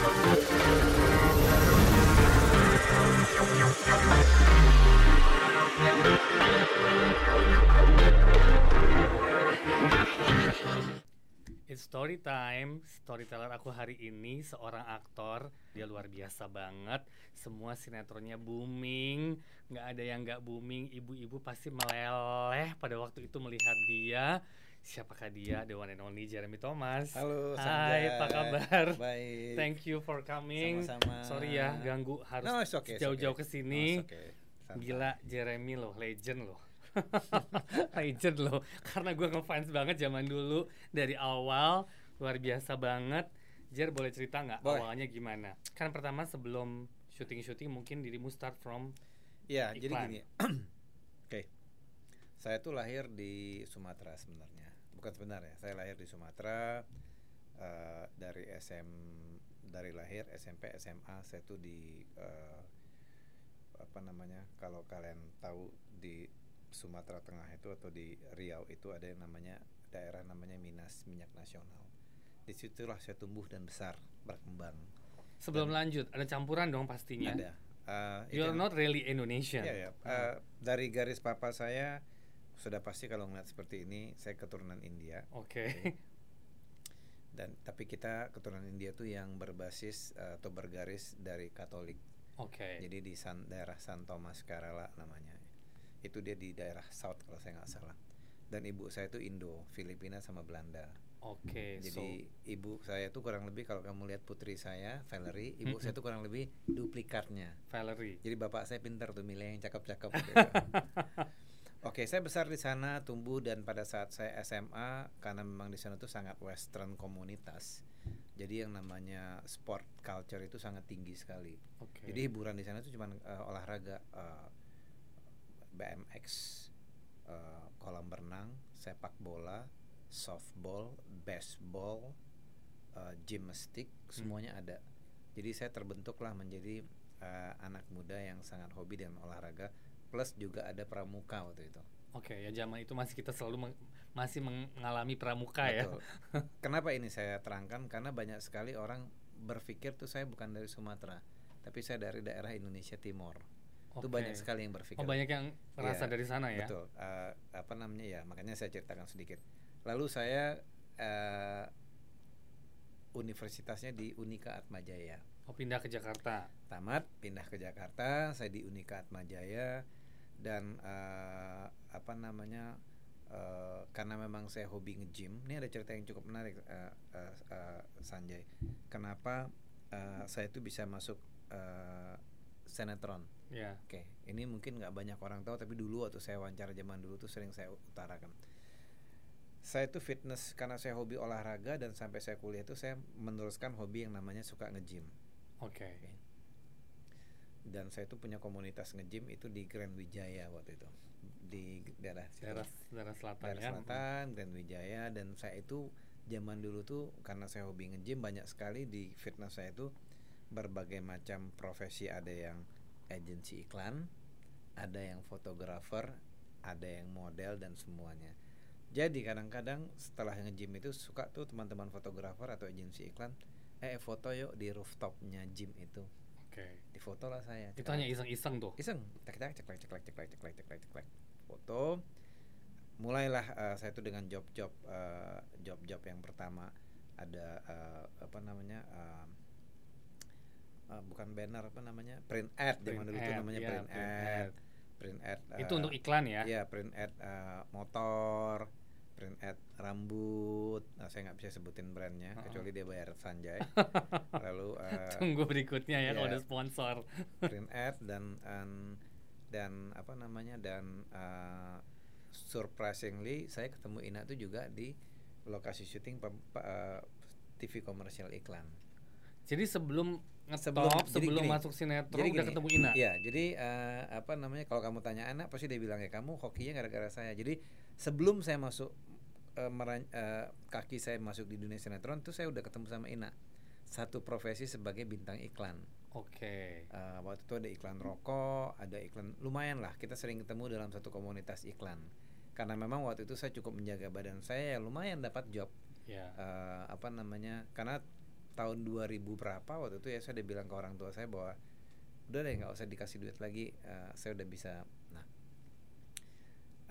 It's story time. Storyteller aku hari ini seorang aktor. Dia luar biasa banget. Semua sinetronnya booming. Nggak ada yang nggak booming. Ibu-ibu pasti meleleh pada waktu itu melihat dia. Siapakah dia? The one and only Jeremy Thomas. Halo, Hai, apa kabar? Baik. Thank you for coming. Sama-sama. Sorry ya, ganggu harus No, it's okay, jauh-jauh okay. ke sini. No, okay. Santai. Gila, Jeremy loh, legend loh. legend loh, karena gue ngefans banget zaman dulu dari awal luar biasa banget. Jer boleh cerita nggak awalnya gimana? Kan pertama sebelum syuting-syuting mungkin dirimu start from Ya, jadi gini. Oke. Saya tuh lahir di Sumatera sebenarnya. Bukan sebenarnya, saya lahir di Sumatera eh, dari SM dari lahir SMP SMA saya tuh di eh, apa namanya? Kalau kalian tahu di Sumatera Tengah itu atau di Riau itu ada yang namanya daerah namanya Minas Minyak Nasional. Di situlah saya tumbuh dan besar, berkembang. sebelum lanjut ada campuran dong pastinya. Ada. eh, itu You're not really Indonesian. Iya ya. Eh, dari garis papa saya sudah pasti kalau ngeliat seperti ini saya keturunan India Oke. dan tapi kita keturunan India tuh yang berbasis eh, atau bergaris dari Katolik. Oke. Jadi di San, daerah San Thomas Kerala namanya. Itu dia di daerah South kalau saya nggak salah. Dan ibu saya itu Indo, Filipina sama Belanda. Oke. So Jadi ibu saya tuh kurang lebih kalau kamu lihat putri saya, Valerie, ibu saya tuh kurang lebih duplikatnya. Valerie. Jadi bapak saya pintar tuh milih yang cakep-cakep. gitu. Oke, saya besar di sana, tumbuh dan pada saat saya SMA karena memang di sana tuh sangat western komunitas. Jadi yang namanya sport culture itu sangat tinggi sekali. Oke. Jadi hiburan di sana tuh cuma olahraga eh, BMX, eh, kolam renang, sepak bola, softball, baseball, eh, gymnastik, semuanya ada. Jadi saya terbentuklah menjadi eh, anak muda yang sangat hobi dengan olahraga, plus juga ada pramuka waktu itu. Oke, ya zaman itu masih kita selalu meng- masih mengalami pramuka ya. Betul. Kenapa ini saya terangkan? Karena banyak sekali orang berpikir tuh saya bukan dari Sumatera, tapi saya dari daerah Indonesia Timur. Itu Oke. banyak sekali yang berpikir. Oh banyak yang merasa Iya, dari sana ya. Betul. Eh, apa namanya ya? Makanya saya ceritakan sedikit. Lalu saya eh, universitasnya di Unika Atmajaya. Oh pindah ke Jakarta. Tamat, pindah ke Jakarta. Saya di Unika Atmajaya dan eh, apa namanya? eh, karena memang saya hobi nge-gym. Ini ada cerita yang cukup menarik, eh, eh, eh, Sanjay. Kenapa eh, saya itu bisa masuk eh, sinetron? Ya. Oke, ini mungkin nggak banyak orang tahu, tapi dulu waktu saya wawancara zaman dulu tuh sering saya utarakan. Saya itu fitness karena saya hobi olahraga dan sampai saya kuliah itu saya meneruskan hobi yang namanya suka nge-gym. Oke. Oke. Dan saya itu punya komunitas nge-gym itu di Grand Wijaya waktu itu. Di daerah situ. Daerah daerah selatan Daerah ya. Selatan, Grand Wijaya dan saya itu zaman dulu tuh karena saya hobi nge-gym banyak sekali di fitness saya itu berbagai macam profesi ada yang agensi iklan, ada yang fotografer, ada yang model dan semuanya. Jadi kadang-kadang setelah nge-gym itu suka tuh teman-teman fotografer atau agensi iklan, eh foto yuk di rooftopnya gym itu. Oke. Difoto lah saya. Itu hanya iseng-iseng tuh. iseng cek cek ceklek ceklek ceklek ceklek ceklek ceklek foto mulailah eh, saya itu dengan job-job eh, job-job yang pertama ada eh, apa namanya eh, eh, bukan banner apa namanya print ad zaman Print dulu itu ad, namanya iya, print, print ad, ad. print ad Itu eh, untuk iklan ya. Iya, print ad eh, motor, print ad rambut. Nah, saya nggak bisa sebutin brandnya Uh-uh. kecuali dia bayar Sanjay. Lalu eh, Tunggu berikutnya ya kalau iya. ada sponsor. print ad dan dan, dan apa namanya dan uh, surprisingly saya ketemu Ina tuh juga di lokasi syuting uh, TV komersial iklan. Jadi sebelum Sebelum- ngetop, jadi sebelum gini, masuk sinetron jadi udah gini, ketemu Ina. Iya, jadi uh, apa namanya kalau kamu tanya anak pasti dia bilang ya kamu hokinya gara-gara saya. Jadi sebelum saya masuk uh, meran- uh, kaki saya masuk di dunia sinetron tuh saya udah ketemu sama Ina. Satu profesi sebagai bintang iklan. Oke. Uh, waktu itu ada iklan rokok, ada iklan lumayan lah. Kita sering ketemu dalam satu komunitas iklan. Karena memang waktu itu saya cukup menjaga badan saya, ya lumayan dapat job. Ya. Uh, apa namanya? Karena tahun 2000 berapa waktu itu ya saya udah bilang ke orang tua saya bahwa udah deh nggak usah dikasih duit lagi eh, saya udah bisa nah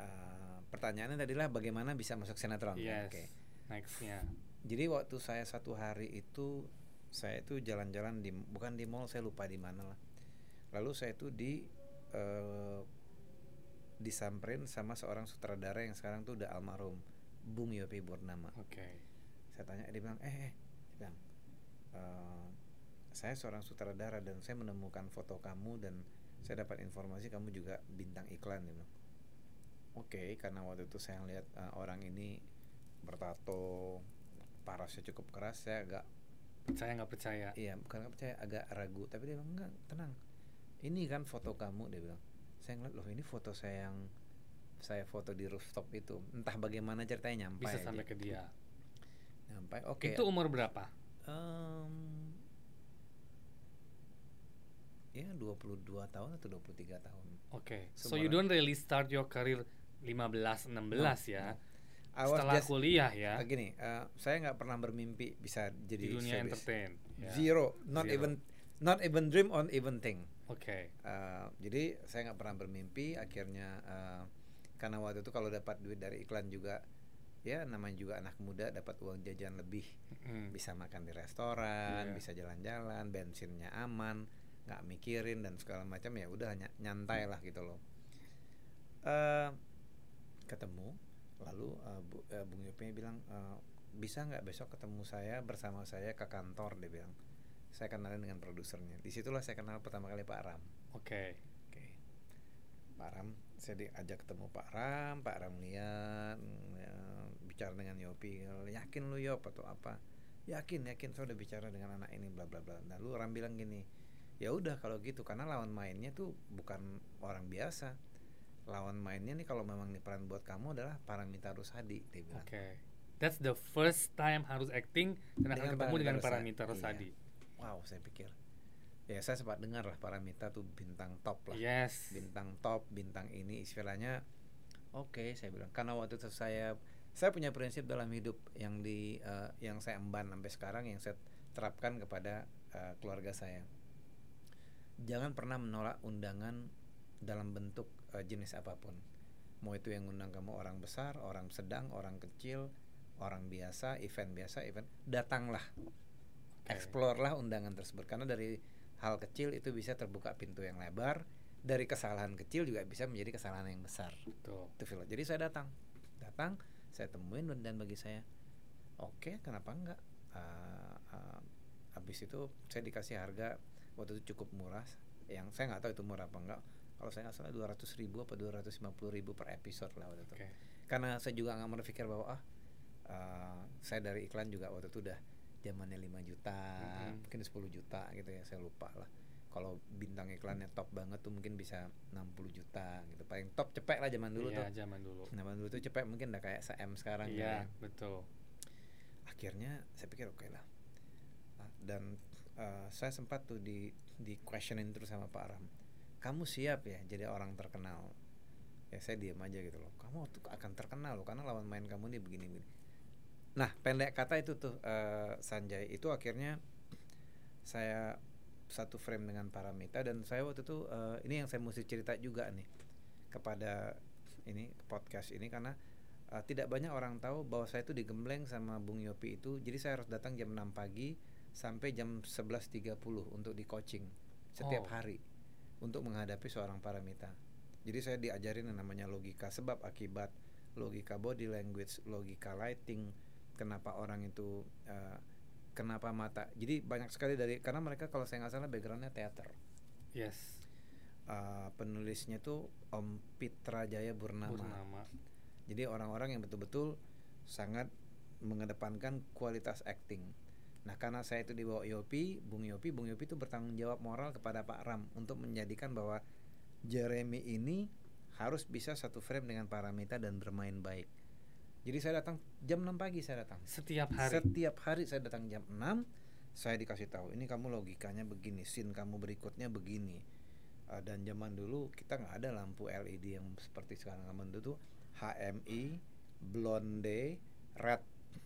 eh, pertanyaannya tadi lah bagaimana bisa masuk sinetron? Yes. Oke. Nextnya. jadi waktu saya satu hari itu saya itu jalan-jalan di bukan di mall saya lupa di mana lah lalu saya itu di eh, disamperin sama seorang sutradara yang sekarang tuh udah almarhum Bung Yopi Purnama Oke. saya tanya dia bilang eh, eh. dia bilang "Eh, saya seorang sutradara dan saya menemukan foto kamu dan saya dapat informasi kamu juga bintang iklan dia bilang oke karena waktu itu saya lihat eh, orang ini bertato parasnya cukup keras saya agak Percaya nggak percaya? iya bukan nggak percaya agak ragu tapi dia bilang enggak tenang ini kan foto kamu dia bilang saya ngeliat loh ini foto saya yang saya foto di rooftop itu entah bagaimana ceritanya nyampe Bisa aja. sampai ke dia. nyampe oke Itu umur berapa? Em, ya 22 tahun atau 23 tahun. Oke. So Seumuran. you don't really start your career 15 16 ya. no. I Setelah just- kuliah ya. Ah, gini, eh, saya nggak pernah bermimpi bisa jadi di dunia showbiz. entertain. ya. Zero, not Zero. even not even dream on even thing. Oke. Eh, jadi saya nggak pernah bermimpi. Akhirnya eh, karena waktu itu kalau dapat duit dari iklan juga, ya namanya juga anak muda dapat uang jajan lebih. Mm. bisa makan di restoran, Iya. bisa jalan-jalan, bensinnya aman, nggak mikirin dan segala macam ya udah ny- nyantai lah gitu loh. eh ketemu, lalu eh, Bu- eh, Bung Yopi bilang eh, bisa nggak besok ketemu saya bersama saya ke kantor dia bilang. Saya kenalin dengan produsernya. Di situlah saya kenal pertama kali Pak Ram. Oke. Oke. Pak Ram, saya diajak ketemu Pak Ram, Pak Ram lihat ya, bicara dengan Yopi, yakin lu Yop atau apa? Yakin, yakin saya udah bicara dengan anak ini bla bla bla. Nah, lu Ram bilang gini, ya udah kalau gitu karena lawan mainnya tuh bukan orang biasa. Lawan mainnya nih kalau memang nih peran buat kamu adalah Paramita Rusadi dia bilang. Oke. That's the first time harus acting dan akan ketemu dengan Paramita Rosadi. Rosadi. Wow, saya pikir. Ya saya sempat dengar lah Paramita tuh bintang top lah. Yes. bintang top bintang ini istilahnya oke saya bilang karena waktu itu saya saya punya prinsip dalam hidup yang di eh, yang saya emban sampai sekarang yang saya terapkan kepada eh, keluarga saya jangan pernah menolak undangan dalam bentuk eh, jenis apa pun. Mau itu yang undang kamu orang besar orang sedang orang kecil orang biasa event biasa event datanglah. Explore lah undangan tersebut. Karena dari hal kecil itu bisa terbuka pintu yang lebar dari kesalahan kecil juga bisa menjadi kesalahan yang besar. Betul. itu jadi saya datang. Datang saya temuin dan- bagi saya oke kenapa enggak? Ah, ah, habis itu saya dikasih harga waktu itu cukup murah. Yang saya nggak tahu itu murah apa enggak kalau saya nggak salah 200 ribu apa 250 ribu per episode lah waktu itu Oke. karena saya juga nggak berpikir bahwa ah eh, saya dari iklan juga waktu itu udah zamannya 5 juta Mhm. mungkin 10 juta gitu ya saya lupa lah kalau bintang iklannya top banget tuh mungkin bisa 60 juta gitu paling top cepet lah zaman dulu Iya, tuh zaman dulu. zaman dulu tuh cepet mungkin udah kayak SM sekarang Iya, ya. betul. akhirnya saya pikir oke lah Ah, dan eh, saya sempat tuh di di questioning terus sama Pak Ram kamu siap ya jadi orang terkenal? Ya saya diam aja gitu loh. Kamu tuh akan terkenal loh karena lawan main kamu nih begini begini nah pendek kata itu tuh eh, Sanjay itu akhirnya saya satu frame dengan Paramita dan saya waktu itu eh, ini yang saya mesti cerita juga nih kepada ini podcast ini karena eh, tidak banyak orang tahu bahwa saya itu digembleng sama Bung Yopi itu. Jadi saya harus datang jam 6 pagi sampai jam 11.30 untuk di coaching setiap Oh. hari untuk menghadapi seorang Paramita jadi saya diajarin yang namanya logika sebab akibat logika body language logika lighting kenapa orang itu eh, kenapa mata jadi banyak sekali dari karena mereka kalau saya nggak salah backgroundnya teater Yes. Eh, penulisnya tuh Om Pitra Jaya Burnama. Purnama. Jadi orang-orang yang betul-betul sangat mengedepankan kualitas acting. Nah, karena saya itu dibawa Yopi, Bung Yopi, Bung Yopi itu bertanggung jawab moral kepada Pak Ram untuk menjadikan bahwa Jeremy ini harus bisa satu frame dengan Paramita dan bermain baik. Jadi saya datang jam 6 pagi saya datang. Setiap hari. Setiap hari saya datang jam 6 Saya dikasih tahu Ini kamu logikanya begini Scene kamu berikutnya begini Eh, Dan zaman dulu kita nggak ada lampu LED yang seperti sekarang Zaman dulu tuh HMI Blonde Red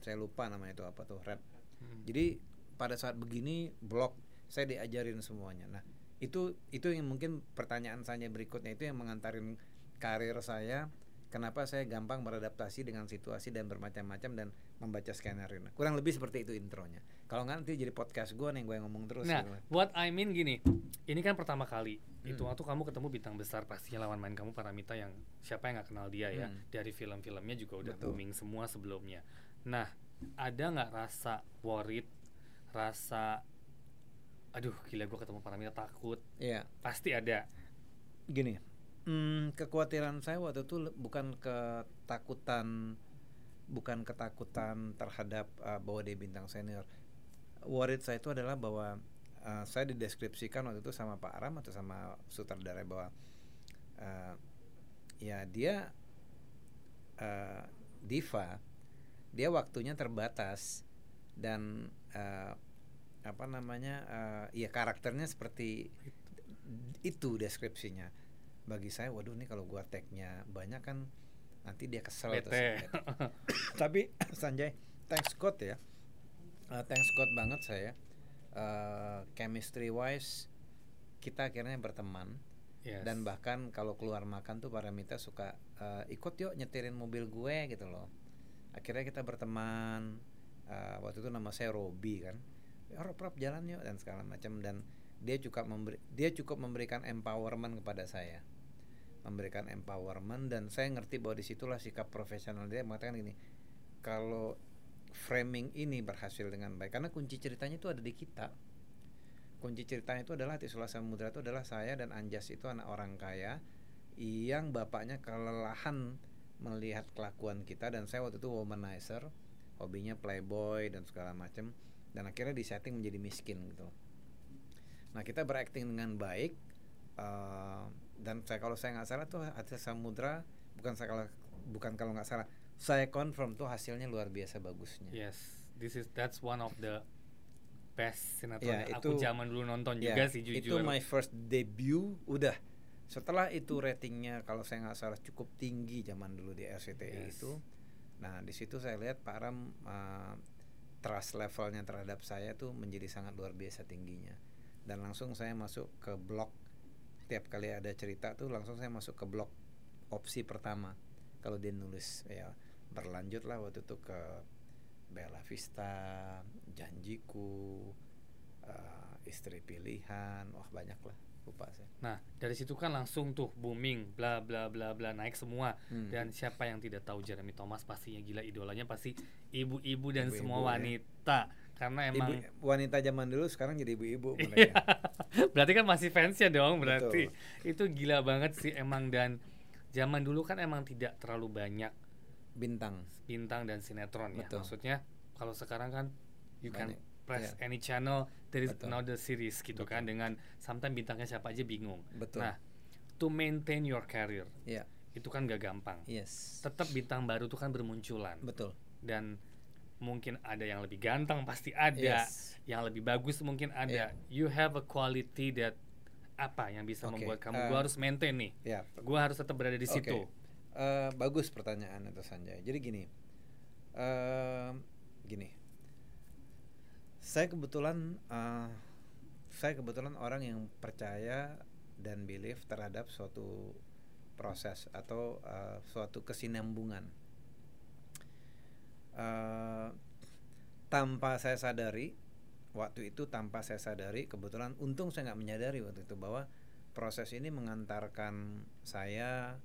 Saya lupa namanya itu apa tuh Red Hmm. Jadi pada saat begini blok saya diajarin semuanya nah itu itu yang mungkin pertanyaan saya berikutnya itu yang mengantarin karir saya kenapa saya gampang beradaptasi dengan situasi dan bermacam-macam dan membaca skenario nah, kurang lebih seperti itu intronya kalau nggak nanti jadi podcast gue nih gue yang ngomong terus Nah, gitu. what I mean gini, ini kan pertama kali. Itu Hmm. waktu kamu ketemu bintang besar pastinya lawan main kamu Paramita yang siapa yang nggak kenal dia ya. Hmm. Dari film-filmnya juga udah Betul. booming semua sebelumnya. Nah, ada nggak rasa worried, rasa aduh gila gue ketemu Paramita takut. Iya Pasti ada. gini hmm, kekhawatiran saya waktu itu bukan ketakutan bukan ketakutan terhadap uh, bahwa dia bintang senior worried saya itu adalah bahwa uh, saya dideskripsikan waktu itu sama Pak Aram atau sama sutradara bahwa uh, ya dia uh, diva dia waktunya terbatas. Dan uh, apa namanya uh, ya karakternya seperti itu deskripsinya. Bagi saya waduh nih kalau gua tagnya banyak kan nanti dia kesel Bete. tapi Sanjay thanks God ya. Uh, thanks God banget saya. Uh, chemistry wise kita akhirnya berteman. Yes. dan bahkan kalau keluar makan tuh Paramita suka uh, ikut yuk nyetirin mobil gue gitu loh akhirnya kita berteman Uh, waktu itu nama saya Robi kan. Ya Rob, Rob jalan yuk dan segala macam. Dan dia juga memberi dia cukup memberikan empowerment kepada saya. Memberikan empowerment dan saya ngerti bahwa di situlah sikap profesional dia mengatakan gini kalau framing ini berhasil dengan baik karena kunci ceritanya itu ada di kita. Kunci ceritanya itu adalah Tisula Samudra itu adalah saya dan Anjas itu anak orang kaya yang bapaknya kelelahan melihat kelakuan kita dan saya waktu itu womanizer hobinya playboy dan segala macam dan akhirnya disetting menjadi miskin gitu nah kita berakting dengan baik eh, dan saya kalau saya nggak salah tuh Atis Samudra bukan saya kalau bukan kalau nggak salah saya confirm tuh hasilnya luar biasa bagusnya Yes, this is that's one of the best sinetron Ya, yang aku itu- zaman dulu nonton Ya, juga sih Itu jujur. my first debut udah. Setelah itu ratingnya kalau saya nggak salah cukup tinggi zaman dulu di RCTI Yes. itu. Nah di situ saya lihat Pak Ram uh, trust levelnya terhadap saya tuh menjadi sangat luar biasa tingginya. Dan langsung saya masuk ke blog. Tiap kali ada cerita tuh langsung saya masuk ke blog opsi pertama. Kalau dia nulis ya berlanjut lah waktu itu ke Bella Vista, Janjiku, uh, istri pilihan, wah banyak lah lupa saya. Nah, dari situ kan langsung tuh booming, bla bla bla bla naik semua. Hmm. Dan siapa yang tidak tahu Jeremy Thomas pastinya gila idolanya pasti ibu-ibu dan Ibu-ibu semua ya. wanita. Karena emang Ibu, wanita zaman dulu sekarang jadi ibu-ibu Iya. berarti kan masih fansnya dong berarti. Itu gila banget sih emang dan zaman dulu kan emang tidak terlalu banyak Bintang. bintang dan sinetron ya. Betul. Maksudnya kalau sekarang kan you can Banyak. Press Iya. any channel there is Betul. another series gitu kan dengan sometimes bintangnya siapa aja bingung. Betul. Nah, to maintain your career Iya. itu kan gak gampang. Yes. Tetap bintang baru tuh kan bermunculan Betul. dan mungkin ada yang lebih ganteng pasti ada, Yes. yang lebih bagus mungkin ada. You have a quality that apa yang bisa Oke, membuat kamu eh, gua harus maintain nih. Ya. Gua harus tetap berada di Oke. situ. Eh, bagus pertanyaan itu Sanjay. Jadi gini, eh, gini, saya kebetulan, eh, saya kebetulan orang yang percaya dan believe terhadap suatu proses atau eh, suatu kesinambungan. Eh, tanpa saya sadari, waktu itu tanpa saya sadari, kebetulan untung saya nggak menyadari waktu itu bahwa proses ini mengantarkan saya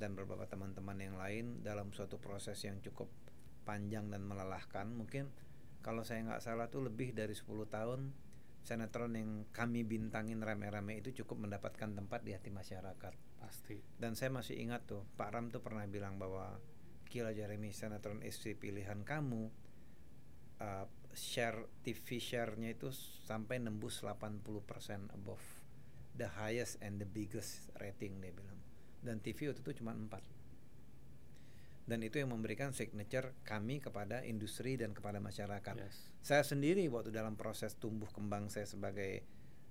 dan beberapa teman-teman yang lain dalam suatu proses yang cukup panjang dan melelahkan mungkin kalau saya nggak salah tuh lebih dari 10 tahun sinetron yang kami bintangin rame-rame itu cukup mendapatkan tempat di hati masyarakat. Pasti. dan saya masih ingat tuh Pak Ram tuh pernah bilang bahwa gila Jeremy sinetron istri pilihan kamu. Uh, share TV share-nya itu sampai nembus 80% above. The highest and the biggest rating dia bilang. Dan TV waktu itu cuma 4 dan itu yang memberikan signature kami kepada industri dan kepada masyarakat. Yes. saya sendiri waktu dalam proses tumbuh kembang saya sebagai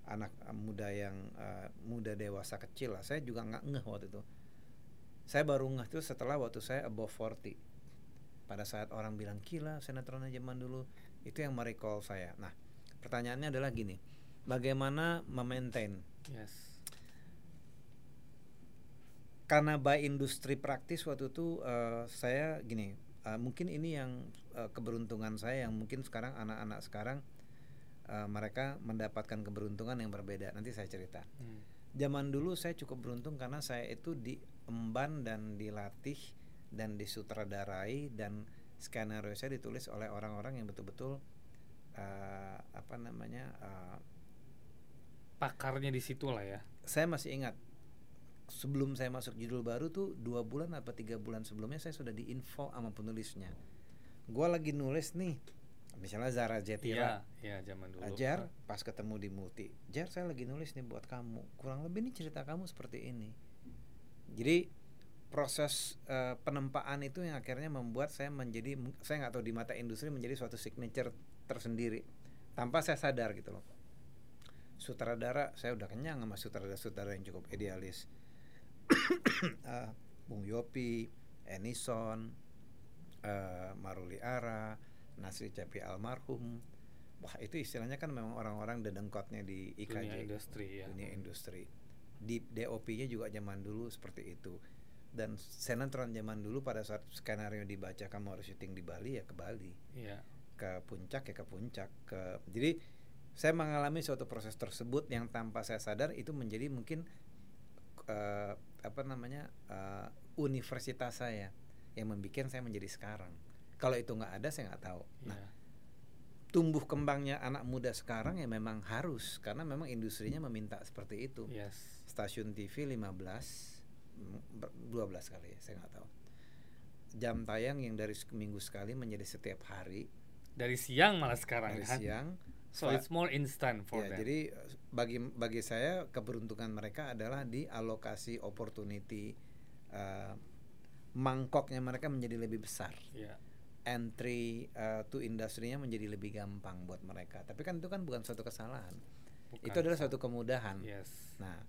anak uh, muda yang uh, muda dewasa kecil lah saya juga nggak ngeh waktu itu. Saya baru ngeh tuh setelah waktu saya above 40 pada saat orang bilang gila sinetron zaman dulu. Itu yang merecall saya. Nah pertanyaannya adalah gini bagaimana memaintain? Yes. Karena by industri praktis waktu itu eh, saya gini eh, mungkin ini yang eh, keberuntungan saya yang mungkin sekarang anak-anak sekarang eh, mereka mendapatkan keberuntungan yang berbeda nanti saya cerita Hmm. zaman dulu saya cukup beruntung karena saya itu diemban dan dilatih dan disutradarai dan skenario saya ditulis oleh orang-orang yang betul-betul eh, apa namanya eh, Pakarnya di situ lah ya. saya masih ingat sebelum saya masuk judul baru tuh dua bulan apa tiga bulan sebelumnya saya sudah diinfo sama penulisnya. Gua lagi nulis nih misalnya Zara Jetira Iya, iya zaman dulu. Ajar pas ketemu di multi Jar saya lagi nulis nih buat kamu. Kurang lebih nih cerita kamu seperti ini. Jadi proses eh, penempaan itu yang akhirnya membuat saya menjadi saya nggak tahu di mata industri menjadi suatu signature tersendiri. Tanpa saya sadar gitu loh. Sutradara saya udah kenyang sama sutradara-sutradara yang cukup idealis Eh, Bung Yopi Enison eh, Maruli Ara Nasri Capi almarhum. Wah itu istilahnya kan memang orang-orang dedengkotnya di Dunia IKJ industri ya. dunia industri. Di DOP-nya juga zaman dulu seperti itu. Dan sinetron zaman dulu pada saat skenario dibaca kamu harus syuting di Bali ya ke Bali. Iya. ke puncak ya ke puncak ke jadi saya mengalami suatu proses tersebut yang tanpa saya sadar itu menjadi mungkin eh, apa namanya eh, universitas saya yang membuat saya menjadi sekarang kalau itu nggak ada saya nggak tahu nah Iya. tumbuh kembangnya anak muda sekarang ya memang harus karena memang industrinya meminta seperti itu Yes. stasiun TV 15 mm, ber- 12 kali ya saya nggak tahu jam tayang yang dari seminggu sekali menjadi setiap hari Dari siang malah sekarang dari kan. siang So Fa- it's more instant for ya them. jadi eh, bagi bagi saya keberuntungan mereka adalah di alokasi opportunity eh, mangkoknya mereka menjadi lebih besar Iya. entry eh, to industrinya menjadi lebih gampang buat mereka tapi kan itu kan bukan suatu kesalahan Bukan itu adalah suatu kemudahan Yes. Nah,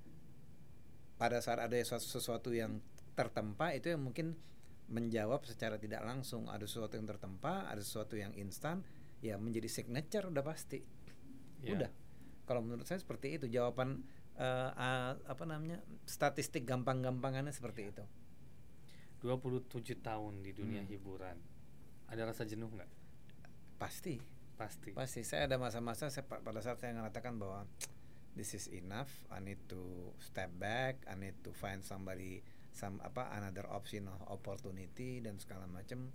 pada saat ada sesuatu, sesuatu yang tertempa itu yang mungkin menjawab secara tidak langsung ada sesuatu yang tertempa, ada sesuatu yang instan, ya menjadi signature udah pasti. Iya. Udah. Kalau menurut saya seperti itu jawaban eh, ah, apa namanya statistik gampang-gampangannya seperti itu. 27 tahun di dunia Hmm. hiburan. Ada rasa jenuh nggak? Pasti, Pasti. pasti. Saya ada masa-masa saya pa- pada saat saya mengatakan bahwa this is enough, I need to step back, I need to find somebody some apa another option or opportunity dan segala macam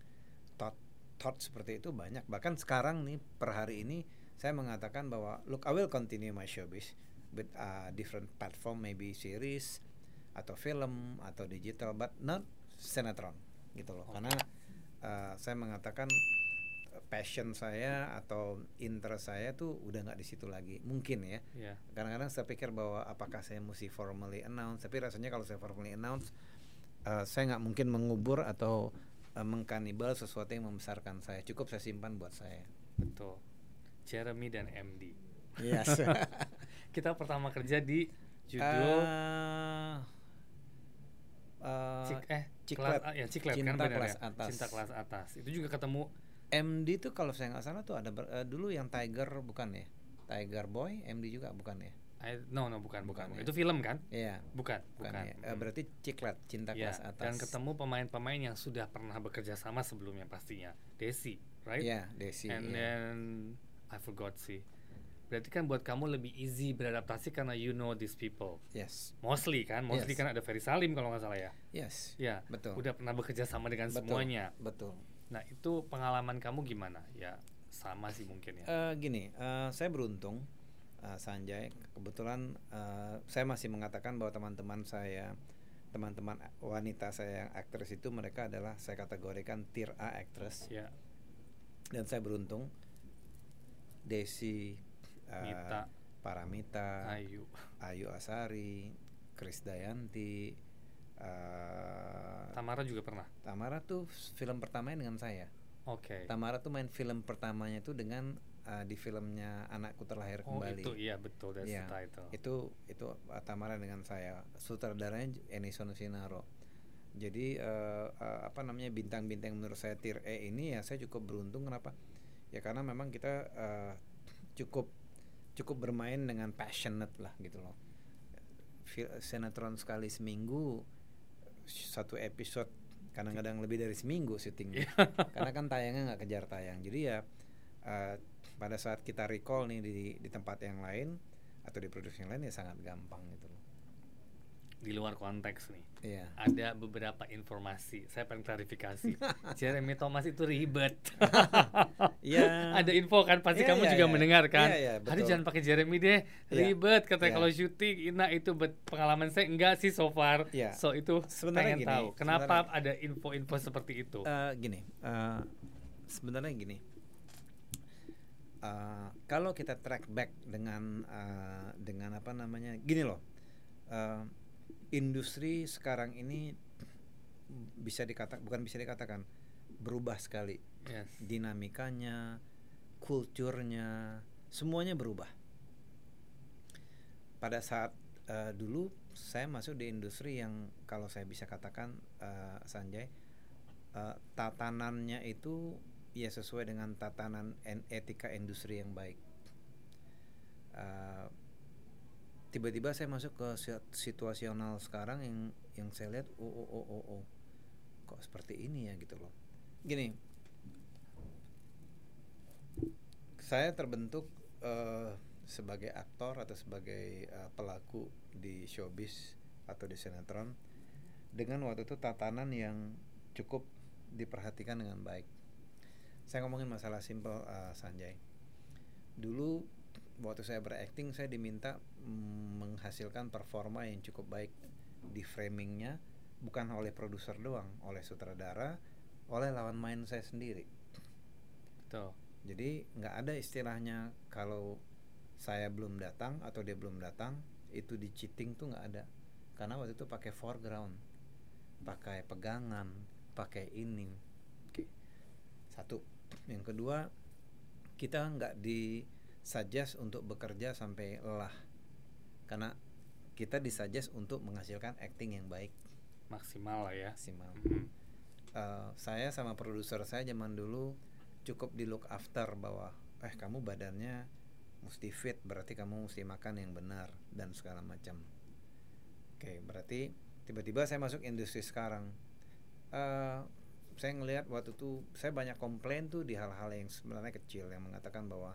thought thought seperti itu banyak bahkan sekarang nih per hari ini saya mengatakan bahwa look I will continue my showbiz with a different platform maybe series atau film atau digital but not sinetron gitu loh Oke. karena uh, saya mengatakan uh, passion saya atau interest saya tuh udah nggak di situ lagi mungkin ya Iya. kadang-kadang saya pikir bahwa apakah saya mesti formally announce tapi rasanya kalau saya formally announce eh, saya nggak mungkin mengubur atau eh, mengkanibal sesuatu yang membesarkan saya cukup saya simpan buat saya Betul. Jeremy dan MD. yes Kita pertama kerja di judul eh, Cik, eh Ciklet. kelas- ya, Ciklet kan Cinta benar Kelas ya? Atas. Cinta kelas atas. Itu juga ketemu MD tuh kalau saya nggak salah tuh ada ber- eh, dulu yang Tiger bukan ya Tiger Boy MD juga bukan ya I- no no bukan bukan. Bukan ya? Itu film kan? Iya Bukan, bukan, bukan. ya Mm. berarti Ciklet Cinta Ya, Kelas Atas dan ketemu pemain-pemain yang sudah pernah bekerja sama sebelumnya pastinya. Desi, right? Iya Desi And iya. then I forgot sih. Berarti kan buat kamu lebih easy beradaptasi karena you know these people. yes Mostly kan, mostly Yes. kan ada Ferry Salim kalau nggak salah ya. yes Ya, betul udah pernah bekerja sama dengan Betul. semuanya. betul Nah, itu pengalaman kamu gimana? Ya, sama sih mungkin ya. Eh, gini, eh, saya beruntung, eh, Sanjay. Kebetulan eh, saya masih mengatakan bahwa teman-teman saya, teman-teman wanita saya yang aktris itu mereka adalah saya kategorikan tier A actress. Ya, Dan saya beruntung, Desi, eh, Mita, Paramita, Ayu. Ayu Asari, Kris Dayanti, eh, Tamara juga pernah. Tamara tuh film pertamanya dengan saya. Oke. Tamara tuh main film pertamanya itu dengan uh, di filmnya anakku terlahir Oh, kembali. itu iya betul Iya. the title. Itu itu uh, Tamara dengan saya. Sutradaranya Ennison Sinaro. Jadi uh, uh, apa namanya bintang-bintang menurut saya tier E ini ya saya cukup beruntung kenapa? Ya karena memang kita uh, cukup cukup bermain dengan passionate lah gitu loh. Sinetron sekali seminggu satu episode kadang-kadang lebih dari seminggu syutingnya. Karena kan tayangnya nggak kejar tayang. Jadi ya eh, pada saat kita recall nih di di tempat yang lain atau di produksi yang lain ya sangat gampang gitu loh di luar konteks nih iya ada beberapa informasi saya pengen klarifikasi Jeremy Thomas itu ribet Iya. ada info kan pasti Iya, kamu iya, juga iya. mendengar kan Iya, iya, Aduh betul. jangan pakai Jeremy deh Iya. ribet katanya Iya. kalau syuting nah itu pengalaman saya enggak sih so far Iya. so itu Sebenarnya pengen gini, tahu kenapa sebenarnya- ada info-info seperti itu Eh, gini, eh, sebenarnya gini. Eh, kalau kita track back dengan eh, dengan apa namanya, gini loh, eh, industri sekarang ini bisa dikatakan bukan bisa dikatakan berubah sekali yes dinamikanya, kulturnya, semuanya berubah. Pada saat eh, dulu saya masuk di industri yang kalau saya bisa katakan eh, Sanjay eh, tatanannya itu ya sesuai dengan tatanan en- etika industri yang baik. Eh, tiba-tiba saya masuk ke si- situasional sekarang yang yang saya lihat oh oh oh oh, oh. kok seperti ini ya gitu loh. Gini, saya terbentuk eh, sebagai aktor atau sebagai eh, pelaku di showbiz atau di sinetron dengan waktu itu tatanan yang cukup diperhatikan dengan baik. Saya ngomongin masalah simple eh, Sanjay. Dulu waktu saya berakting saya diminta mm, menghasilkan performa yang cukup baik di framingnya bukan oleh produser doang, oleh sutradara, oleh lawan main saya sendiri. betul Jadi nggak ada istilahnya kalau saya belum datang atau dia belum datang itu di cheating tuh nggak ada. Karena waktu itu pakai foreground, pakai pegangan, pakai ini. Oke. Satu. Yang kedua kita nggak disuggest untuk bekerja sampai lelah. Karena kita disuggest untuk menghasilkan acting yang baik maksimal lah ya maksimal. Mhm. Eh, saya sama produser saya zaman dulu cukup di look after bahwa eh kamu badannya mesti fit berarti kamu mesti makan yang benar dan segala macam oke berarti tiba-tiba saya masuk industri sekarang eh saya ngelihat waktu itu saya banyak komplain tuh di hal-hal yang sebenarnya kecil yang mengatakan bahwa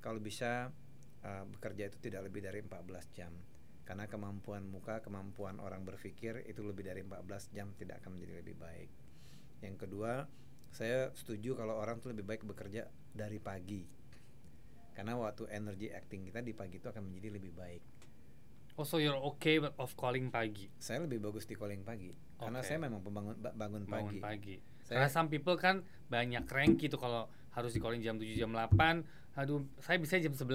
kalau bisa eh, bekerja itu tidak lebih dari 14 jam. Karena kemampuan muka kemampuan orang berpikir itu lebih dari 14 jam tidak akan menjadi lebih baik. Yang kedua saya setuju kalau orang tuh lebih baik bekerja dari pagi. Karena waktu energi acting kita di pagi itu akan menjadi lebih baik. Oh so you're okay with- of calling pagi? Saya lebih bagus di calling pagi. Karena Oke. saya memang pembangun ba- bangun bangun pagi, pagi. Saya- karena some people kan banyak cranky tuh kalau harus di calling jam 7 jam 8 aduh saya bisa jam 11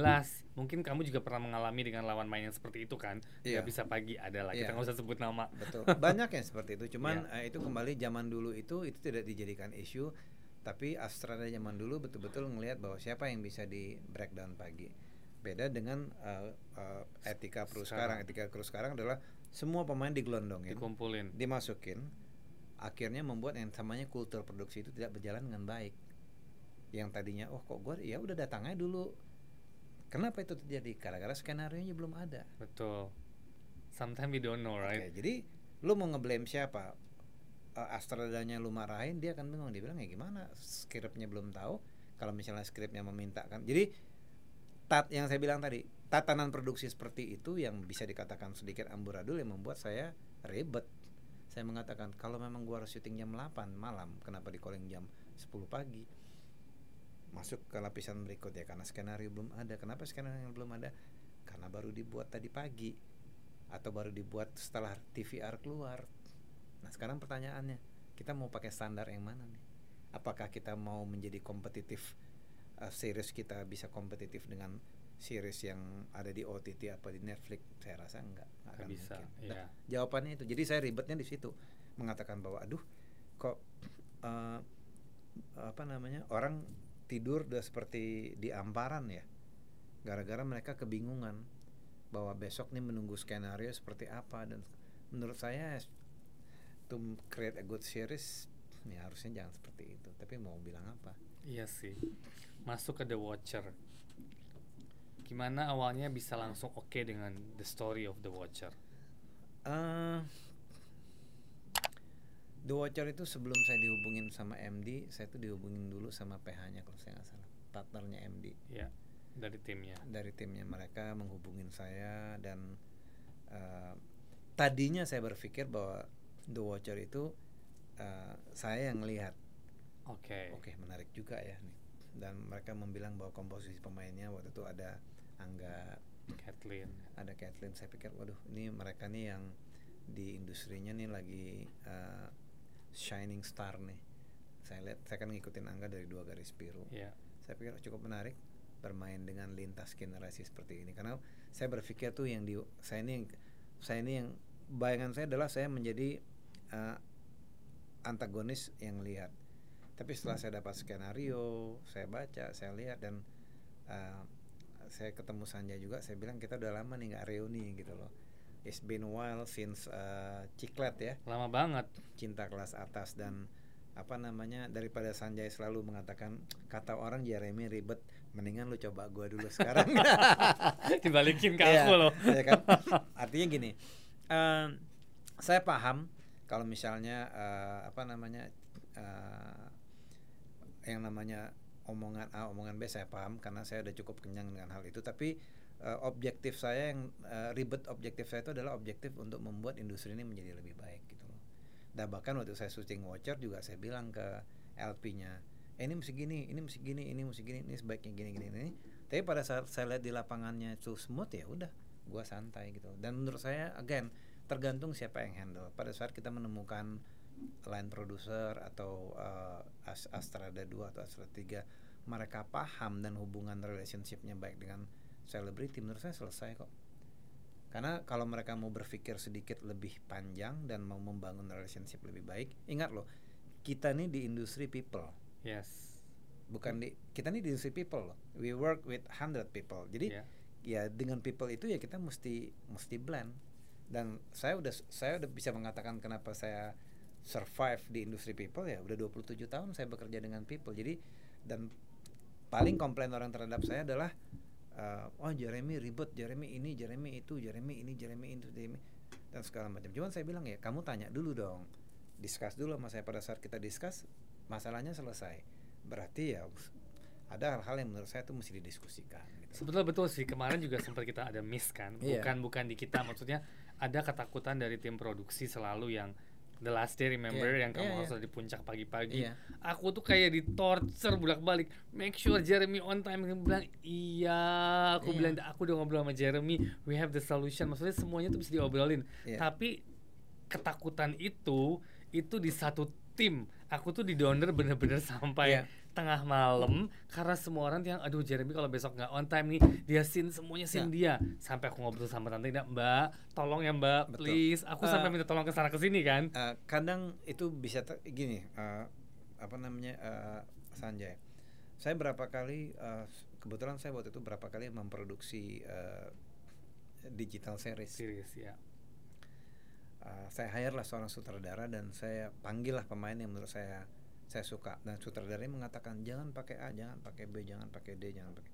mungkin kamu juga pernah mengalami dengan lawan main yang seperti itu kan. Nggak bisa pagi ada lah. Kita Iya. nggak usah sebut nama. Betul. Banyak yang seperti itu. Cuman Iya. eh, itu kembali zaman dulu itu itu tidak dijadikan isu. Tapi Astra zaman dulu betul-betul ngelihat bahwa siapa yang bisa di breakdown pagi. Beda dengan eh, eh, etika kru sekarang. Sekarang. etika kru sekarang adalah semua pemain digelondongin dikumpulin. dimasukin. Akhirnya membuat yang namanya kultur produksi itu tidak berjalan dengan baik yang tadinya oh kok gue ya udah datang aja dulu. Kenapa itu terjadi? Gara-gara skenario nya belum ada. Betul. Sometimes we don't know right? Jadi lu mau ngeblame siapa? Uh, Astradanya lu marahin dia akan bingung. Dia bilang ya gimana? Skripnya belum tahu. Kalau misalnya skripnya memintakan jadi tat yang saya bilang tadi tatanan produksi seperti itu yang bisa dikatakan sedikit amburadul yang membuat saya ribet. Saya mengatakan kalau memang gua harus syuting jam 8 malam kenapa di calling jam 10 pagi masuk ke lapisan berikut ya karena skenario belum ada. Kenapa skenario yang belum ada? Karena baru dibuat tadi pagi atau baru dibuat setelah TVR keluar. Nah sekarang pertanyaannya kita mau pakai standar yang mana nih? Apakah kita mau menjadi kompetitif uh, series kita bisa kompetitif dengan series yang ada di OTT apa di Netflix? Saya rasa enggak nggak Nggak akan bisa, mungkin. iya. Nah, jawabannya itu. Jadi saya ribetnya di situ mengatakan bahwa aduh kok uh, apa namanya orang tidur udah seperti di amparan ya. Gara-gara mereka kebingungan bahwa besok nih menunggu skenario seperti apa dan menurut saya to create a good series ya harusnya jangan seperti itu. Tapi mau bilang apa? Iya sih. Masuk ke The Watcher. Gimana awalnya bisa langsung oke dengan The Story of the Watcher? Eh, The Watcher itu sebelum saya dihubungin sama MD, saya tuh dihubungin dulu sama PH-nya kalau saya nggak salah, partnernya MD Ya, dari timnya. dari timnya mereka menghubungin saya dan eh, tadinya saya berpikir bahwa The Watcher itu eh, saya yang lihat, Oke. oke menarik juga ya nih, dan mereka membilang bahwa komposisi pemainnya waktu itu ada Angga, Kathleen. ada Kathleen, saya pikir waduh ini mereka nih yang di industrinya nih lagi eh, shining star nih. Saya lihat, saya kan ngikutin Angga dari dua garis biru. Ya. Saya pikir cukup menarik bermain dengan lintas generasi seperti ini karena saya berpikir tuh yang di saya ini yang saya ini yang bayangan saya adalah saya menjadi eh, antagonis yang lihat. Tapi setelah saya dapat skenario, saya baca, saya lihat dan eh, saya ketemu Sanja juga, saya bilang kita udah lama nih nggak reuni gitu loh. It's been a while since eh, Ciklet ya Lama banget. cinta kelas atas dan apa namanya daripada Sanjay selalu mengatakan kata orang Jeremy ribet mendingan lu coba gua dulu sekarang Dibalikin ke Iya, aku loh. iya kan? artinya gini em, saya paham kalau misalnya eh, apa namanya eh, yang namanya omongan A omongan B saya paham karena saya udah cukup kenyang dengan hal itu tapi eh, objektif saya yang eh, ribet objektif saya itu adalah objektif untuk membuat industri ini menjadi lebih baik gitu loh. Dan bahkan waktu saya syuting Watcher juga saya bilang ke LP-nya eh, ini mesti gini ini mesti gini ini mesti gini ini sebaiknya gini gini ini tapi pada saat saya lihat di lapangannya itu smooth ya udah gua santai gitu dan menurut saya again tergantung siapa yang handle. Pada saat kita menemukan line producer atau uh, As- Astrada 2 atau Astrada 3 mereka paham dan hubungan relationshipnya baik dengan selebriti menurut saya selesai kok. Karena kalau mereka mau berpikir sedikit lebih panjang dan mau membangun relationship lebih baik ingat loh kita nih di industri people. Yes. bukan di kita nih di industri people loh. We work with 100 people. Jadi Ya. ya dengan people itu ya kita mesti mesti blend. Dan saya udah saya udah bisa mengatakan kenapa saya survive di industri people ya udah 27 tahun saya bekerja dengan people. Jadi dan paling komplain orang terhadap saya adalah eh, oh Jeremy ribet Jeremy ini Jeremy itu Jeremy ini Jeremy itu Jeremy dan segala macam cuman saya bilang ya kamu tanya dulu dong discuss dulu sama saya pada saat kita discuss masalahnya selesai berarti ya ada hal-hal yang menurut saya itu mesti didiskusikan gitu. Sebetulnya betul sih kemarin juga sempat kita ada miss kan. Iya. Bukan bukan di kita maksudnya ada ketakutan dari tim produksi selalu yang The Last Day Remember Iya, yang kamu harus iya. ada di puncak pagi-pagi. Iya. Aku tuh kayak di torture bolak-balik. Make sure Jeremy on time. Dia bilang iya. Aku Iya. bilang aku udah ngobrol sama Jeremy. We have the solution. Maksudnya semuanya tuh bisa diobrolin. Iya. Tapi ketakutan itu itu di satu tim. Aku tuh di downer bener-bener sampai Iya. Tengah malam karena semua orang yang aduh Jeremy kalau besok nggak on time nih dia sin semuanya sin Nah. dia. Sampai aku ngobrol sama tante Ida mbak tolong ya mbak Betul. please. Aku Eh, sampai minta tolong ke sana ke sini kan? Eh, kadang itu bisa gini eh, apa namanya eh, Sanjay saya berapa kali eh, kebetulan saya waktu itu berapa kali memproduksi eh, digital series. Serius ya. Eh, saya hire lah seorang sutradara dan saya panggil lah pemain yang menurut saya saya suka. Dan sutradaranya mengatakan jangan pakai A jangan pakai B jangan pakai D jangan pakai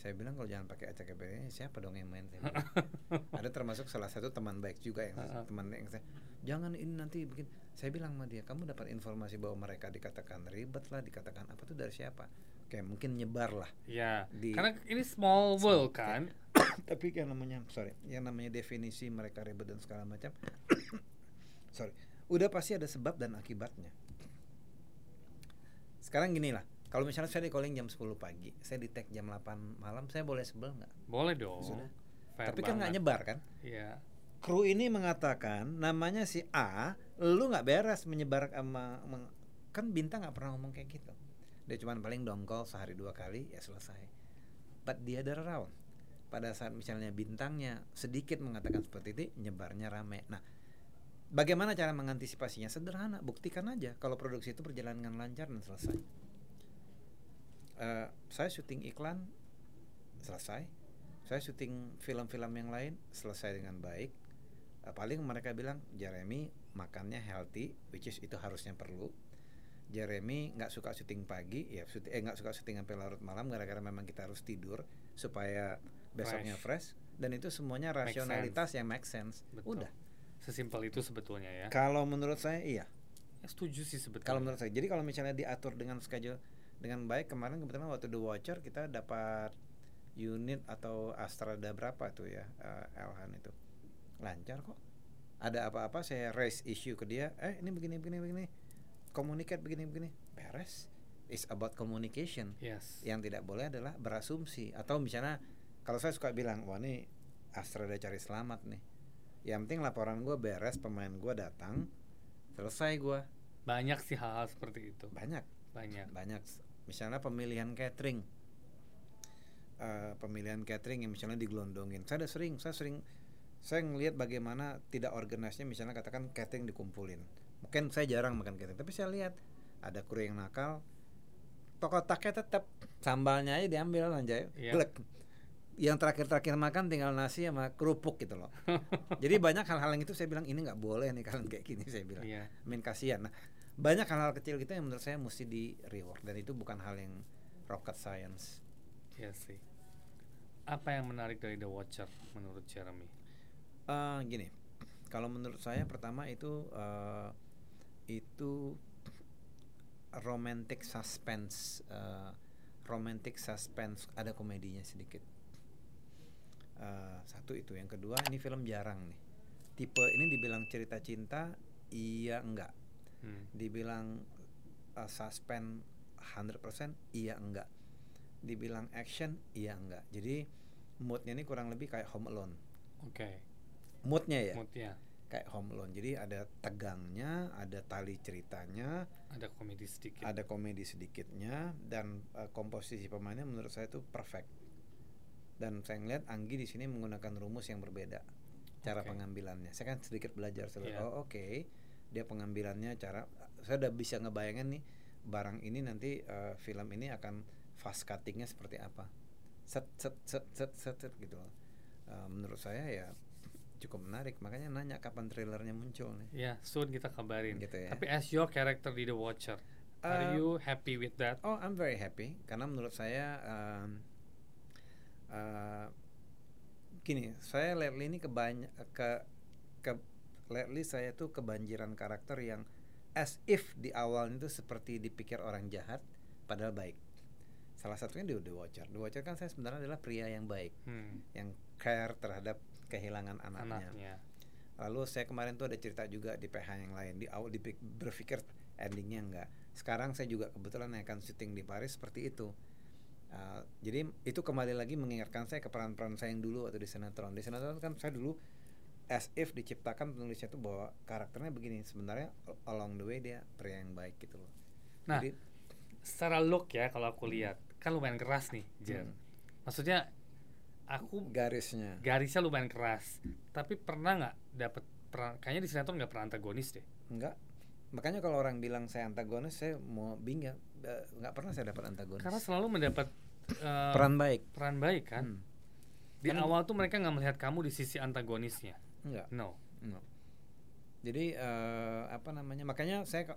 saya bilang kalau jangan pakai A pakai B siapa dong yang main? Ada termasuk salah satu teman baik juga yang teman yang saya jangan ini nanti bikin saya bilang sama dia kamu dapat informasi bahwa mereka dikatakan ribet lah dikatakan apa tuh dari siapa? Oke mungkin nyebar lah. Ya Di- karena ini small world kan? Tapi yang namanya sorry yang namanya definisi mereka ribet dan segala macam. Sorry. Udah pasti ada sebab dan akibatnya sekarang gini lah kalau misalnya saya di calling jam 10 pagi saya di tag jam 8 malam saya boleh sebel nggak? Boleh dong. Sudah. Fair tapi kan nggak nyebar kan? Iya. kru ini mengatakan namanya si A lu nggak beres menyebar sama meng- kan bintang nggak pernah ngomong kayak gitu. Dia cuma paling dongkol sehari dua kali ya selesai. But the other round pada saat misalnya bintangnya sedikit mengatakan seperti itu nyebarnya rame. Nah bagaimana cara mengantisipasinya? Sederhana buktikan aja kalau produksi itu berjalan dengan lancar dan selesai. Eh, saya syuting iklan selesai. Saya syuting film-film yang lain selesai dengan baik. Eh, paling mereka bilang Jeremy makannya healthy which is itu harusnya perlu. Jeremy nggak suka syuting pagi ya syuting eh nggak suka syuting sampai larut malam gara-gara memang kita harus tidur supaya besoknya fresh, dan itu semuanya Make rasionalitas yang make sense. Betul. Udah. Sesimpel itu sebetulnya ya. Kalau menurut saya iya. Ya, setuju sih sebetulnya. Kalau menurut saya, jadi kalau misalnya diatur dengan schedule dengan baik kemarin kebetulan waktu The Watcher kita dapat unit atau Astrada berapa tuh ya uh, Elhan itu lancar kok. Ada apa-apa saya raise issue ke dia, eh ini begini begini begini, communicate begini begini, beres. It's about communication. Yes. Yang tidak boleh adalah berasumsi atau misalnya kalau saya suka bilang wah ini Astrada cari selamat nih. Yang penting laporan gue beres, pemain gue datang, selesai gue. Banyak sih hal-hal seperti itu. Banyak Banyak. banyak misalnya pemilihan catering Eh, pemilihan catering yang misalnya digelondongin saya udah sering saya sering saya ngelihat bagaimana tidak organisnya misalnya katakan catering dikumpulin mungkin saya jarang makan catering tapi saya lihat ada kru yang nakal kotaknya tetap sambalnya aja diambil anjay Iya. Glek. Yang terakhir-terakhir makan tinggal nasi sama kerupuk gitu loh jadi banyak hal-hal yang itu saya bilang ini nggak boleh nih kalian kayak gini saya bilang Iya. Amin kasihan. Nah, banyak hal-hal kecil gitu yang menurut saya mesti di reward dan itu bukan hal yang rocket science. Iya sih. Apa yang menarik dari The Watcher menurut Jeremy? Eh, gini, kalau menurut saya pertama itu eh, itu romantic suspense, eh, romantic suspense ada komedinya sedikit. Eh, satu itu, yang kedua ini film jarang nih. Tipe ini dibilang cerita cinta, iya enggak. Hmm. dibilang uh, suspense 100% iya enggak dibilang action iya enggak jadi moodnya ini kurang lebih kayak Home Alone Oke. moodnya ya Moodnya kayak Home Alone jadi ada tegangnya ada tali ceritanya ada komedi sedikit. ada komedi sedikitnya dan uh, komposisi pemainnya menurut saya itu perfect dan saya ngeliat Anggi di sini menggunakan rumus yang berbeda cara Oke. pengambilannya saya kan sedikit belajar saya Iya. oh oke dia pengambilannya cara saya udah bisa ngebayangin nih barang ini nanti uh, film ini akan fast cuttingnya seperti apa set set set set set, set gitu loh Uh, menurut saya ya cukup menarik makanya nanya kapan trailernya muncul nih Ya, soon kita kabarin. Gitu ya. Tapi as your character di The Watcher, are Uh, you happy with that? Oh, I'm very happy karena menurut saya um, uh, gini, saya lately ini kebanyak ke ke lately saya tuh kebanjiran karakter yang as if di awal itu seperti dipikir orang jahat padahal baik. Salah satunya di The Watcher. The Watcher kan saya sebenarnya adalah pria yang baik, Hmm. yang care terhadap kehilangan anaknya. Anaknya. Lalu saya kemarin tuh ada cerita juga di PH yang lain. Di awal dipik- berpikir endingnya enggak. Sekarang saya juga kebetulan akan syuting di Paris seperti itu. Uh, jadi itu kembali lagi mengingatkan saya ke peran-peran saya yang dulu waktu di sinetron. Di sinetron kan saya dulu as if diciptakan penulisnya tuh bahwa karakternya begini. Sebenarnya along the way dia pria yang baik gitu loh. Nah, Jadi secara look ya kalau aku lihat, kan lumayan keras nih, Jen. Hmm. Maksudnya aku garisnya garisnya lumayan keras. Tapi pernah nggak dapet peran? Kayaknya di sinetron nggak pernah antagonis deh. enggak. Makanya kalau orang bilang saya antagonis, saya mau bingung. Nggak pernah saya dapat antagonis. Karena selalu mendapat eh, peran baik. peran baik kan. Hmm. Di Kan- awal tuh mereka nggak melihat kamu di sisi antagonisnya. Enggak. No. No. Jadi eh, apa namanya? Makanya saya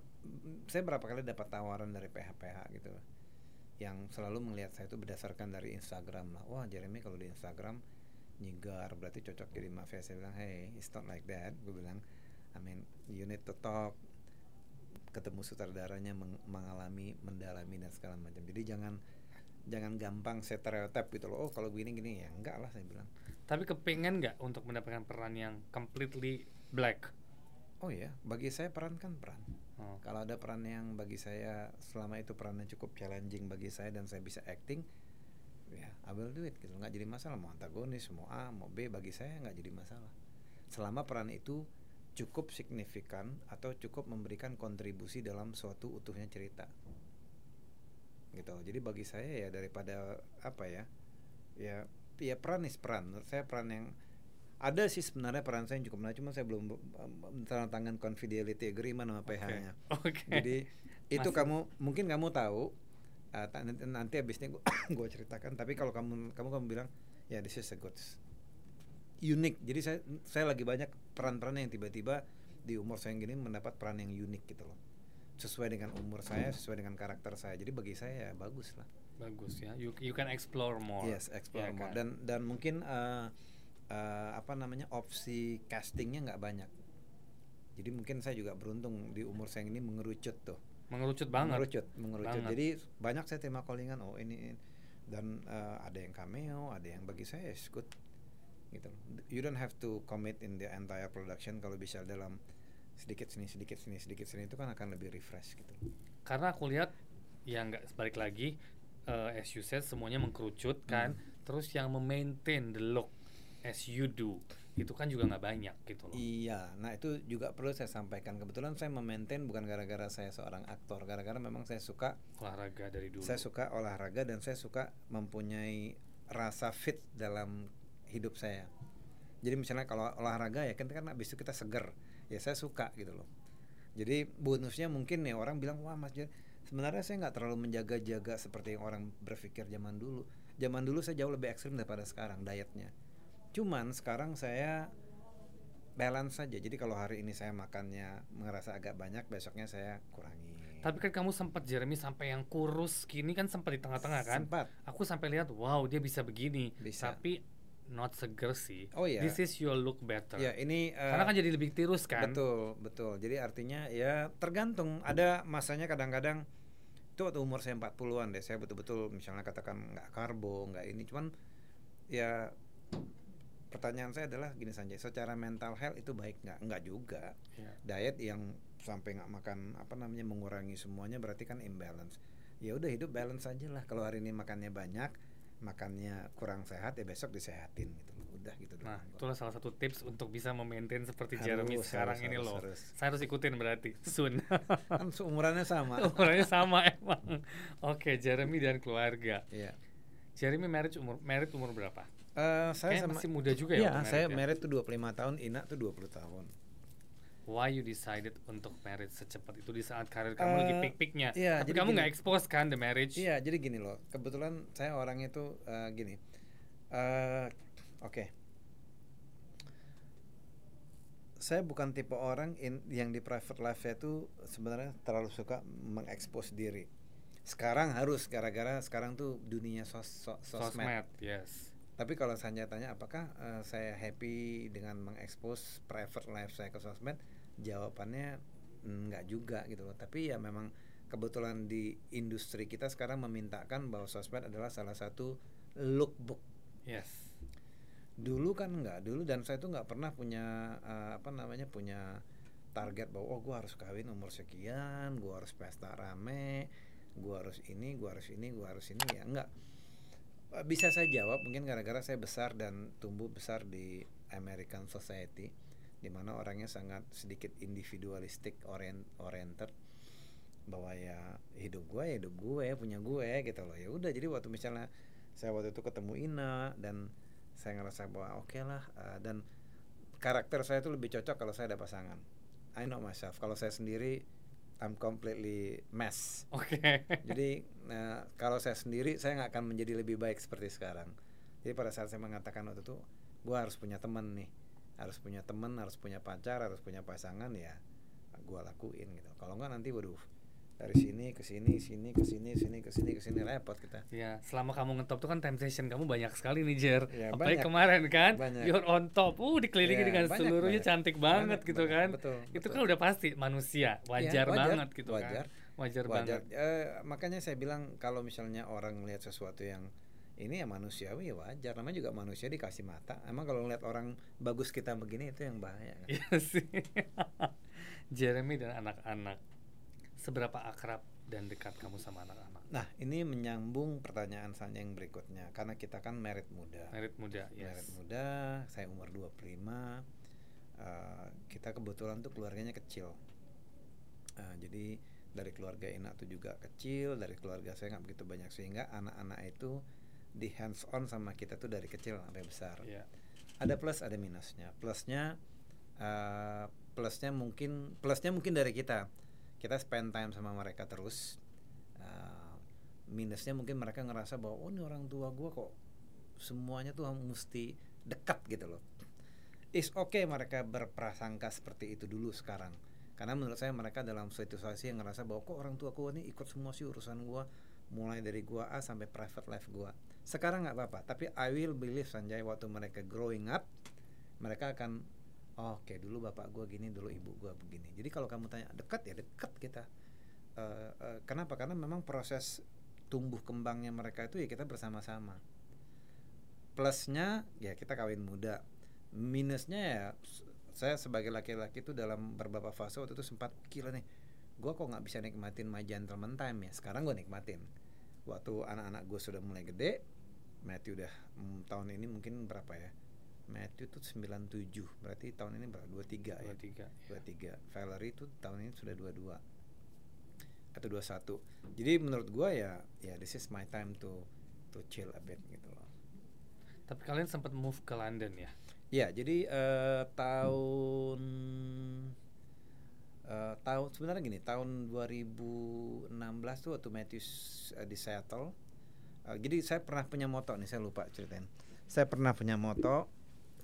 saya berapa kali dapat tawaran dari PH-PH gitu. Yang selalu melihat saya itu berdasarkan dari Instagram lah. Wah, Jeremy kalau di Instagram nyigar berarti cocok jadi mafia. Saya bilang, "Hey, it's not like that." Gue bilang, I mean, you need to talk ketemu sutradaranya meng- mengalami, mendalami dan segala macam. Jadi jangan jangan gampang stereotip gitu loh. Oh, kalau begini gini ya enggak lah saya bilang. Tapi kepengen nggak untuk mendapatkan peran yang completely black? Oh ya, bagi saya peran kan peran. Oh. Kalau ada peran yang bagi saya selama itu perannya cukup challenging bagi saya dan saya bisa acting, ya I will do it gitu. Nggak jadi masalah mau antagonis, mau A, mau B bagi saya nggak jadi masalah. Selama peran itu cukup signifikan atau cukup memberikan kontribusi dalam suatu utuhnya cerita. Gitu. Jadi bagi saya ya daripada apa ya? Ya ya peran is peran. Menurut saya peran yang ada sih sebenarnya peran saya yang cukup menarik, cuma saya belum um, tanda tangan confidentiality agreement sama PH-nya. Jadi itu Masih- kamu mungkin kamu tahu uh, nanti, nanti abisnya gua, gua ceritakan. Tapi kalau kamu kamu kamu bilang ya this is a good unik. Jadi saya saya lagi banyak peran-peran yang tiba-tiba di umur saya yang gini mendapat peran yang unik gitu loh. Sesuai dengan umur saya, sesuai dengan karakter saya. Jadi bagi saya ya bagus lah. bagus ya you you can explore more Yes, explore ya more. kan? Dan dan mungkin eh, eh, apa namanya opsi castingnya nggak banyak. Jadi mungkin saya juga beruntung di umur saya ini mengerucut tuh. mengerucut banget Mengerucut, mengerucut. Banget. Jadi banyak saya terima callingan. Oh ini, ini. dan eh, ada yang cameo, ada yang bagi saya good. Gitu. You don't have to commit in the entire production kalau bisa dalam sedikit sini, sedikit sini, sedikit sini itu kan akan lebih refresh gitu. karena aku lihat ya nggak balik lagi eh, as you said semuanya mengkerucut kan Hmm. terus yang memaintain the look as you do itu kan juga nggak banyak gitu loh Iya, nah itu juga perlu saya sampaikan. Kebetulan saya memaintain bukan gara-gara saya seorang aktor, gara-gara memang saya suka olahraga dari dulu saya suka olahraga dan saya suka mempunyai rasa fit dalam hidup saya. Jadi misalnya kalau olahraga ya kan kan habis itu kita seger, ya saya suka gitu loh. Jadi bonusnya mungkin nih orang bilang wah Mas Jer, sebenarnya saya nggak terlalu menjaga-jaga seperti yang orang berpikir zaman dulu. Zaman dulu saya jauh lebih ekstrim daripada sekarang dietnya. Cuman sekarang saya balance saja. Jadi kalau hari ini saya makannya merasa agak banyak, besoknya saya kurangi. tapi kan kamu sempat Jeremy sampai yang kurus gini kan sempat di tengah-tengah kan Sempat. aku sampai lihat wow dia bisa begini Bisa. tapi not seger sih Oh iya. this is your look better Ya ini eh, karena kan jadi lebih tirus kan Betul, betul. Jadi artinya ya tergantung. Ada masanya kadang-kadang itu waktu umur saya 40-an deh. Saya betul-betul misalnya katakan nggak karbo, nggak ini. Cuman ya pertanyaan saya adalah gini saja. Secara mental health itu baik nggak? Nggak juga. Ya. Diet yang sampai nggak makan apa namanya mengurangi semuanya berarti kan imbalance. Ya udah hidup balance aja lah. Kalau hari ini makannya banyak, makannya kurang sehat ya besok disehatin gitu. Udah gitu Nah, doang. itulah salah satu tips untuk bisa memaintain seperti Harus, Jeremy harus, sekarang ini harus, loh. harus. Saya harus ikutin berarti soon. kan seumurannya sama. Ukurannya sama emang. Oke, Jeremy dan keluarga. Iya. Jeremy marriage umur married umur berapa? Eh, saya Kayaknya sama masih muda juga ya Iya, saya married ya? married tuh 25 tahun, Ina tuh 20 tahun. Why you decided untuk married secepat itu di saat karir kamu lagi Eh, peak-peaknya? iya, Tapi jadi kamu nggak expose kan the marriage? Iya, jadi gini loh. Kebetulan saya orangnya tuh eh, gini. Eh, oke. Saya bukan tipe orang in- yang di private life tuh sebenarnya terlalu suka mengekspos diri. Sekarang harus gara-gara sekarang tuh dunia sos so- sosmed. Sosmed, yes. Tapi kalau saya tanya apakah eh, saya happy dengan mengekspos private life saya ke sosmed, jawabannya enggak juga gitu loh. Tapi ya memang kebetulan di industri kita sekarang memintakan bahwa sosmed adalah salah satu lookbook. Yes. Dulu kan enggak, dulu dan saya tuh nggak pernah punya eh, apa namanya punya target bahwa oh gue harus kawin umur sekian, gue harus pesta rame, gue harus ini, gue harus ini, gue harus ini ya enggak. Eh, Bisa saya jawab mungkin gara-gara saya besar dan tumbuh besar di American society di mana orangnya sangat sedikit individualistik orient oriented. Bahwa ya hidup gue ya hidup gue punya gue gitu loh. Ya udah jadi waktu misalnya saya waktu itu ketemu Ina dan saya ngerasa bahwa oke lah eh, dan karakter saya itu lebih cocok kalau saya ada pasangan. I know myself. Kalau saya sendiri I'm completely mess. Oke. jadi nah, kalau saya sendiri saya nggak akan menjadi lebih baik seperti sekarang. Jadi pada saat saya mengatakan waktu itu, gue harus punya teman nih, harus punya teman, harus punya pacar, harus punya pasangan ya, gue lakuin gitu. Kalau nggak nanti waduh dari sini ke sini, sini ke sini, sini ke sini ke sini repot kita. Ya, selama kamu ngetop tuh kan temptation kamu banyak sekali nih Jer. Ya, Apalagi banyak. kemarin kan, Banyak. you're on top. Uh, dikelilingi Ya, dengan banyak, seluruhnya banyak. cantik banget Banyak, gitu banyak. kan. Betul, Itu betul. kan udah pasti manusia, wajar, wajar, banget gitu wajar. kan. Wajar, Wajar. banget. Eh, makanya saya bilang kalau misalnya orang melihat sesuatu yang ini ya manusiawi ya wajar. Namanya juga manusia dikasih mata. Emang kalau ngeliat orang bagus kita begini itu yang bahaya. Kan? Iya sih. Jeremy dan anak-anak. Seberapa akrab dan dekat kamu sama anak-anak? Nah, ini menyambung pertanyaan saya yang berikutnya karena kita kan merit muda. Merit muda, Merit yes. muda, saya umur 25. eh, kita kebetulan tuh keluarganya kecil. Eh, jadi dari keluarga Ina tuh juga kecil, dari keluarga saya nggak begitu banyak sehingga anak-anak itu di hands on sama kita tuh dari kecil sampai besar. Iya. Ada plus, ada minusnya. Plusnya eh, plusnya mungkin plusnya mungkin dari kita. Kita spend time sama mereka terus. Eh, minusnya mungkin mereka ngerasa bahwa oh ini orang tua gua kok semuanya tuh mesti dekat gitu loh. Is okay mereka berprasangka seperti itu dulu sekarang. Karena menurut saya mereka dalam situasi yang ngerasa bahwa kok orang tua gua ini ikut semua sih urusan gua mulai dari gua A sampai private life gua sekarang nggak apa-apa tapi I will believe Sanjay waktu mereka growing up mereka akan oh, oke dulu bapak gua gini dulu ibu gua begini. Jadi kalau kamu tanya dekat ya dekat kita. Uh, uh, kenapa? Karena memang proses tumbuh kembangnya mereka itu ya kita bersama-sama. Plusnya ya kita kawin muda. Minusnya ya saya sebagai laki-laki itu dalam beberapa fase waktu itu sempat gila nih gue kok nggak bisa nikmatin my gentleman time ya? Sekarang gue nikmatin. Waktu anak-anak gue sudah mulai gede Matthew udah mm, tahun ini mungkin berapa ya? Matthew tuh 97 berarti tahun ini berapa? 23 ya? 23 23 Valerie itu tahun ini sudah 22 atau 21 jadi menurut gue ya ya this is my time to to chill a bit gitu loh. Tapi kalian sempat move ke London ya? Ya, jadi uh, tahun uh, tahun sebenarnya gini, tahun 2016 tuh waktu Matthews uh, di Seattle. Uh, jadi saya pernah punya moto nih, saya lupa ceritain. Saya pernah punya moto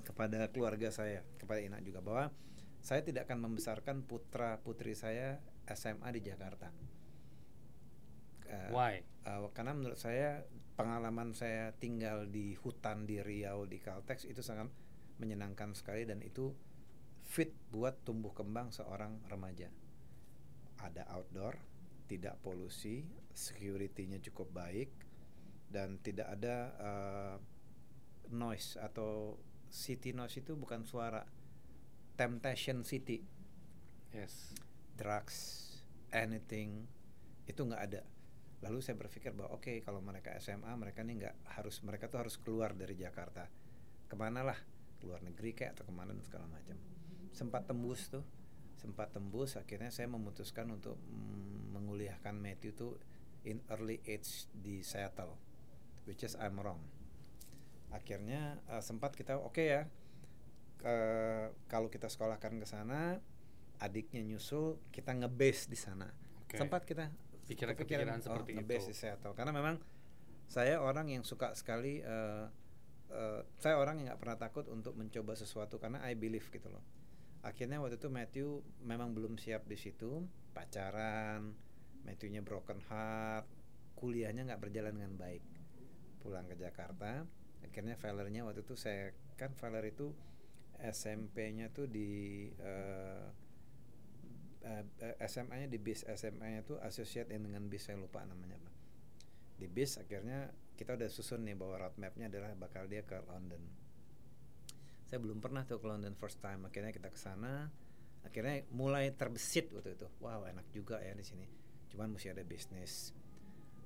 kepada keluarga saya, kepada Ina juga bahwa saya tidak akan membesarkan putra putri saya SMA di Jakarta. Uh, Why? Uh, karena menurut saya pengalaman saya tinggal di hutan di Riau di Caltex itu sangat menyenangkan sekali dan itu fit buat tumbuh kembang seorang remaja. Ada outdoor, tidak polusi, security-nya cukup baik dan tidak ada uh, noise atau city noise itu bukan suara temptation city. Yes. Drugs, anything itu nggak ada. Lalu saya berpikir bahwa oke okay, kalau mereka SMA mereka ini nggak harus mereka tuh harus keluar dari Jakarta. Ke mana lah? luar negeri kayak atau ke mana dan segala macam sempat tembus tuh sempat tembus akhirnya saya memutuskan untuk mm, menguliahkan Matthew tuh in early age di Seattle which is I'm wrong. Akhirnya uh, sempat kita oke okay ya ke, kalau kita sekolahkan ke sana adiknya nyusul kita ngebase di sana. Okay. sempat kita pikiran-pikiran seperti oh, itu. di Seattle karena memang saya orang yang suka sekali uh, uh, saya orang yang nggak pernah takut untuk mencoba sesuatu karena I believe gitu loh. Akhirnya waktu itu Matthew memang belum siap di situ pacaran Matthewnya broken heart kuliahnya nggak berjalan dengan baik pulang ke Jakarta. Akhirnya Valernya waktu itu saya kan Valer itu SMP-nya tuh di uh, uh, SMA-nya di BIS SMA-nya tuh associate dengan BIS saya lupa namanya apa. Di BIS akhirnya kita udah susun nih bahwa roadmapnya adalah bakal dia ke London. Saya belum pernah tuh ke London first time. Akhirnya kita ke sana. Akhirnya mulai terbesit waktu itu. Wow enak juga ya di sini. Cuman mesti ada bisnis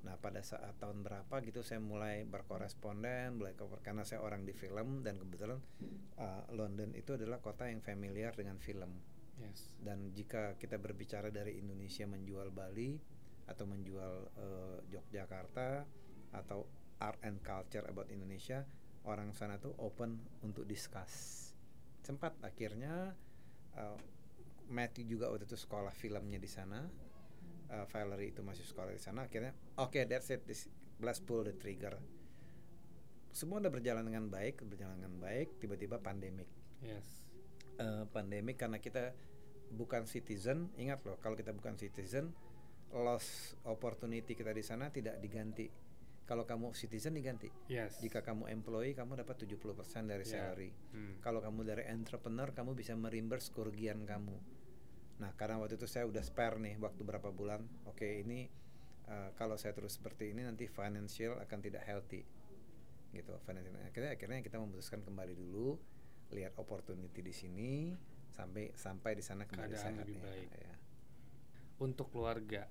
nah pada saat tahun berapa gitu saya mulai berkoresponden mulai cover karena saya orang di film dan kebetulan uh, London itu adalah kota yang familiar dengan film. Yes. dan jika kita berbicara dari Indonesia menjual Bali atau menjual uh, Yogyakarta atau art and culture about Indonesia orang sana tuh open untuk discuss. Sempat akhirnya uh, Matthew juga waktu itu sekolah filmnya di sana uh, Valerie itu masih sekolah di sana akhirnya oke okay, that's it this, let's pull the trigger semua udah berjalan dengan baik berjalan dengan baik tiba-tiba pandemik yes uh, pandemik karena kita bukan citizen ingat loh kalau kita bukan citizen loss opportunity kita di sana tidak diganti kalau kamu citizen diganti. Yes. Jika kamu employee kamu dapat 70% dari yeah. salary. Hmm. Kalau kamu dari entrepreneur kamu bisa mereimburse kerugian kamu. Nah, karena waktu itu saya udah spare nih waktu berapa bulan. Oke, okay, ini uh, kalau saya terus seperti ini nanti financial akan tidak healthy. Gitu, financial. Akhirnya akhirnya kita memutuskan kembali dulu lihat opportunity di sini sampai sampai di sana kembali Keadaan lebih baik. Ya. Untuk keluarga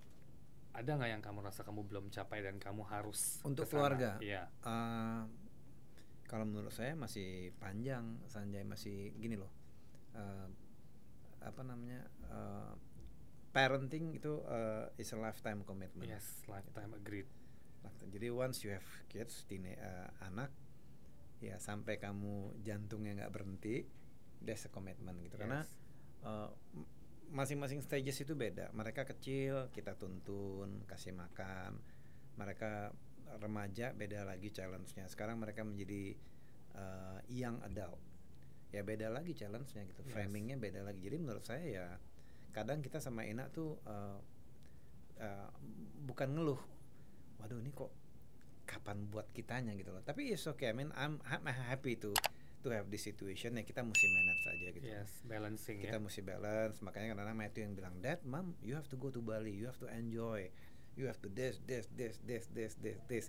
ada nggak yang kamu rasa kamu belum capai dan kamu harus untuk ke sana? keluarga iya uh, kalau menurut saya masih panjang Sanjay masih gini loh uh, apa namanya uh, parenting itu uh, is a lifetime commitment yes lifetime agreed jadi once you have kids tine uh, anak ya sampai kamu jantungnya nggak berhenti that's a commitment gitu yes. karena uh, masing-masing stages itu beda. Mereka kecil kita tuntun, kasih makan. Mereka remaja beda lagi challenge-nya. Sekarang mereka menjadi uh, young adult. Ya beda lagi challenge-nya gitu. Yes. Framingnya beda lagi. Jadi menurut saya ya kadang kita sama Ina tuh uh, uh, bukan ngeluh. waduh ini kok kapan buat kitanya gitu loh tapi it's okay I mean I'm, I'm happy to to have this situation ya kita mesti manage saja gitu yes balancing kita ya mesti balance makanya kadang-kadang Matthew yang bilang dad mom you have to go to Bali you have to enjoy you have to this this this this this this this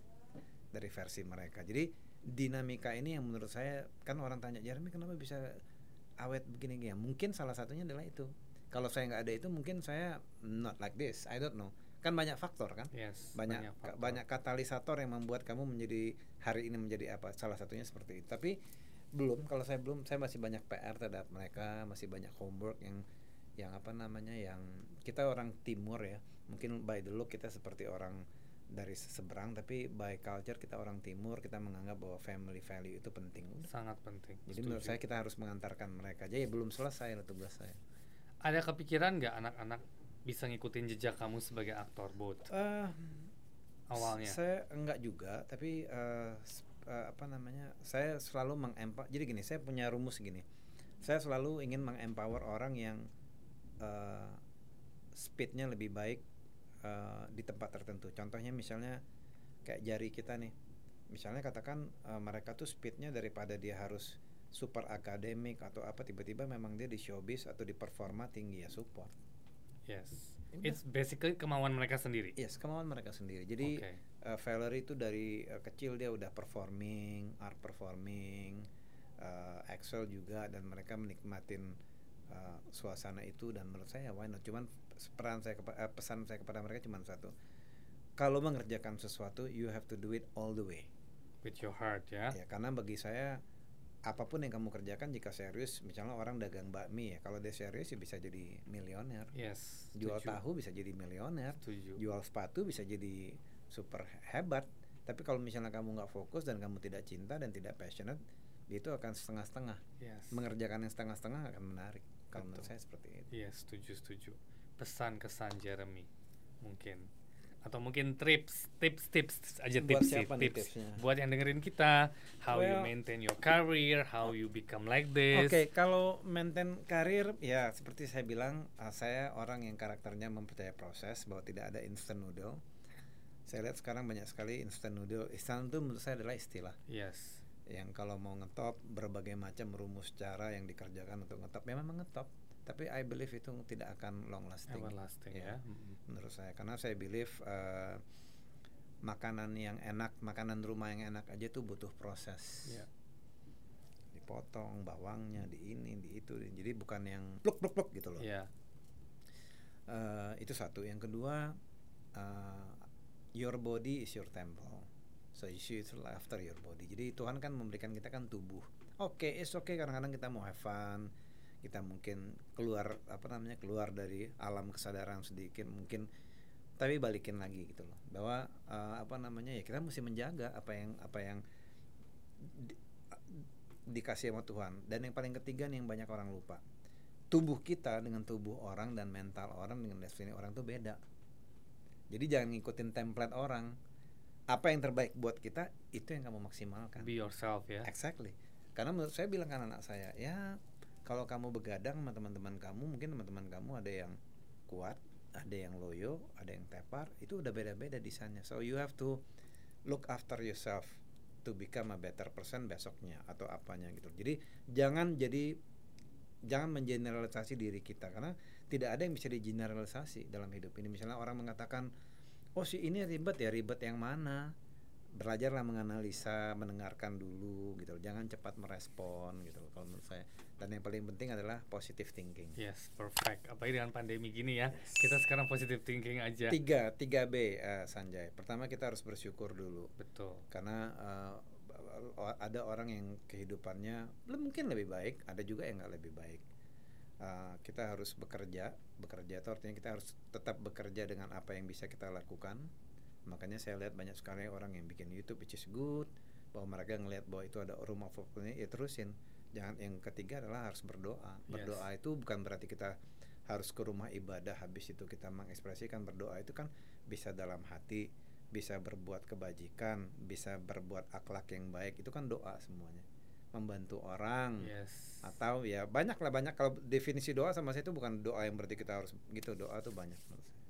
dari versi mereka jadi dinamika ini yang menurut saya kan orang tanya Jeremy kenapa bisa awet begini? Gini mungkin salah satunya adalah itu. Kalau saya nggak ada itu mungkin saya not like this I don't know. Kan banyak faktor kan? Yes banyak ka- faktor. banyak katalisator yang membuat kamu menjadi hari ini menjadi apa salah satunya seperti itu. Tapi belum kalau saya belum saya masih banyak PR terhadap mereka masih banyak homework yang yang apa namanya yang kita orang timur ya. Mungkin by the look kita seperti orang dari seberang tapi by culture kita orang timur kita menganggap bahwa family value itu penting sangat penting jadi menurut Setuju. saya kita harus mengantarkan mereka aja ya belum selesai lah tugas saya ada kepikiran nggak anak-anak bisa ngikutin jejak kamu sebagai aktor bot Eh, awalnya Saya enggak juga, tapi s- eh, apa namanya? Saya selalu mengempower. Jadi gini, saya punya rumus gini. Saya selalu ingin mengempower orang yang eh, speednya lebih baik eh, di tempat tertentu. Contohnya misalnya kayak jari kita nih. Misalnya katakan eh, mereka tuh speednya daripada dia harus super akademik atau apa tiba-tiba memang dia di showbiz atau di performa tinggi ya support. yes Udah. it's basically kemauan mereka sendiri Yes, kemauan mereka sendiri. Jadi Oke. uh, Valerie itu dari uh, kecil dia udah performing, art performing, uh, Excel juga dan mereka menikmatin uh, suasana itu dan menurut saya why not? Cuman peran saya kepa- uh, pesan saya kepada mereka cuma satu. Kalau mengerjakan sesuatu you have to do it all the way. with your heart ya Ya, karena bagi saya apa pun yang kamu kerjakan jika serius, misalnya orang dagang bakmi ya, kalau dia serius ya bisa jadi milioner. yes Jual setuju. tahu bisa jadi milioner setuju jual sepatu bisa jadi super hebat tapi kalau misalnya kamu nggak fokus dan kamu tidak cinta dan tidak passionate itu akan setengah-setengah yes mengerjakan yang setengah-setengah akan menarik kalau menurut saya seperti itu Yes, setuju setuju. Pesan kesan Jeremy mungkin atau mungkin tips tips tips aja Buat tips sih, tips tipsnya? buat yang dengerin kita how you Well- maintain your career how you become like Oke, this kalau maintain karir ya seperti saya bilang, uh, saya orang yang karakternya mempercayai proses bahwa tidak ada instant noodle. Saya lihat sekarang banyak sekali instant noodle. Instant itu menurut saya adalah istilah yes yang kalau mau ngetop berbagai macam rumus cara yang dikerjakan untuk ngetop ya memang ngetop. Tapi I believe itu tidak akan long lasting. everlasting ya, Ya. Menurut saya. Karena saya believe uh, makanan yang enak makanan rumah yang enak aja tuh butuh proses. Iya. dipotong bawangnya di ini di itu. Jadi bukan yang pluk pluk pluk gitu loh. Iya. Eh, itu satu. Yang kedua uh, your body is your temple. So you should after your body. Jadi Tuhan kan memberikan kita kan tubuh. Oke it's okay. Kadang-kadang kita mau have fun kita mungkin keluar apa namanya keluar dari alam kesadaran sedikit mungkin tapi balikin lagi gitu loh. Bahwa eh, apa namanya ya kita mesti menjaga apa yang apa yang di- dikasih sama Tuhan. Dan yang paling ketiga nih yang banyak orang lupa tubuh kita dengan tubuh orang dan mental orang dengan destiny orang tuh beda. Jadi jangan ngikutin template orang. Apa yang terbaik buat kita itu yang kamu maksimalkan. Be yourself ya. Exactly. Karena menurut saya bilang kan anak saya, ya kalau kamu begadang sama teman-teman kamu, mungkin teman-teman kamu ada yang kuat, ada yang loyo, ada yang tepar, itu udah beda-beda desainnya. So you have to look after yourself to become a better person besoknya atau apanya gitu. Jadi jangan jadi jangan mengeneralisasi diri kita karena tidak ada yang bisa digeneralisasi dalam hidup ini. Misalnya orang mengatakan, "Oh, si ini ribet ya, ribet yang mana?" Belajarlah menganalisa, mendengarkan dulu gitu. Jangan cepat merespon gitu loh kalau menurut saya. Dan yang paling penting adalah positive thinking. yes perfect apalagi dengan pandemi gini ya kita sekarang positive thinking aja Tiga, tiga B eh, Sanjay. Pertama kita harus bersyukur dulu betul karena o- ada orang yang kehidupannya belum mungkin lebih baik, ada juga yang nggak lebih baik. Eh, kita harus bekerja, bekerja itu artinya kita harus tetap bekerja dengan apa yang bisa kita lakukan. Makanya saya lihat banyak sekali orang yang bikin YouTube which is good, bahwa mereka ngelihat bahwa itu ada room of opportunity, ya terusin. Jangan yang ketiga adalah harus berdoa. Yes. Berdoa itu bukan berarti kita harus ke rumah ibadah habis itu kita mengekspresikan berdoa itu kan bisa dalam hati, bisa berbuat kebajikan, bisa berbuat akhlak yang baik itu kan doa semuanya. Membantu orang yes atau ya banyak lah banyak kalau definisi doa sama saya itu bukan doa yang berarti kita harus gitu doa tuh banyak menurut saya.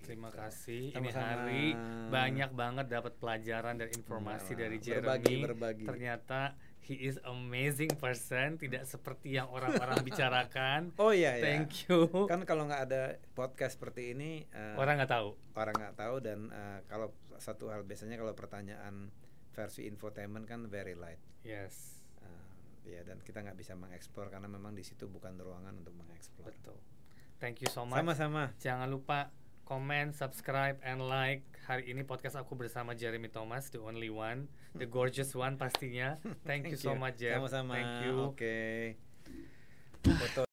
Terima Gitu. kasih. Ini Sama-sama. hari banyak banget dapat pelajaran dan informasi dari Jeremy. berbagi, berbagi. Ternyata he is amazing person, tidak seperti yang orang-orang bicarakan. Oh iya ya. Thank you. Kan kalau nggak ada podcast seperti ini eh, Orang nggak tahu. orang nggak tahu dan eh, kalau satu hal biasanya kalau pertanyaan versi infotainment kan very light. Yes. Eh, ya dan kita nggak bisa mengeksplor karena memang di situ bukan ruangan untuk mengeksplor. Betul. Thank you so much. Sama-sama. Jangan lupa comment, subscribe, and like. Hari ini podcast aku bersama Jeremy Thomas, the only one, the gorgeous one pastinya. Thank, you so much, Jer. Sama-sama. Thank you. Oke. Foto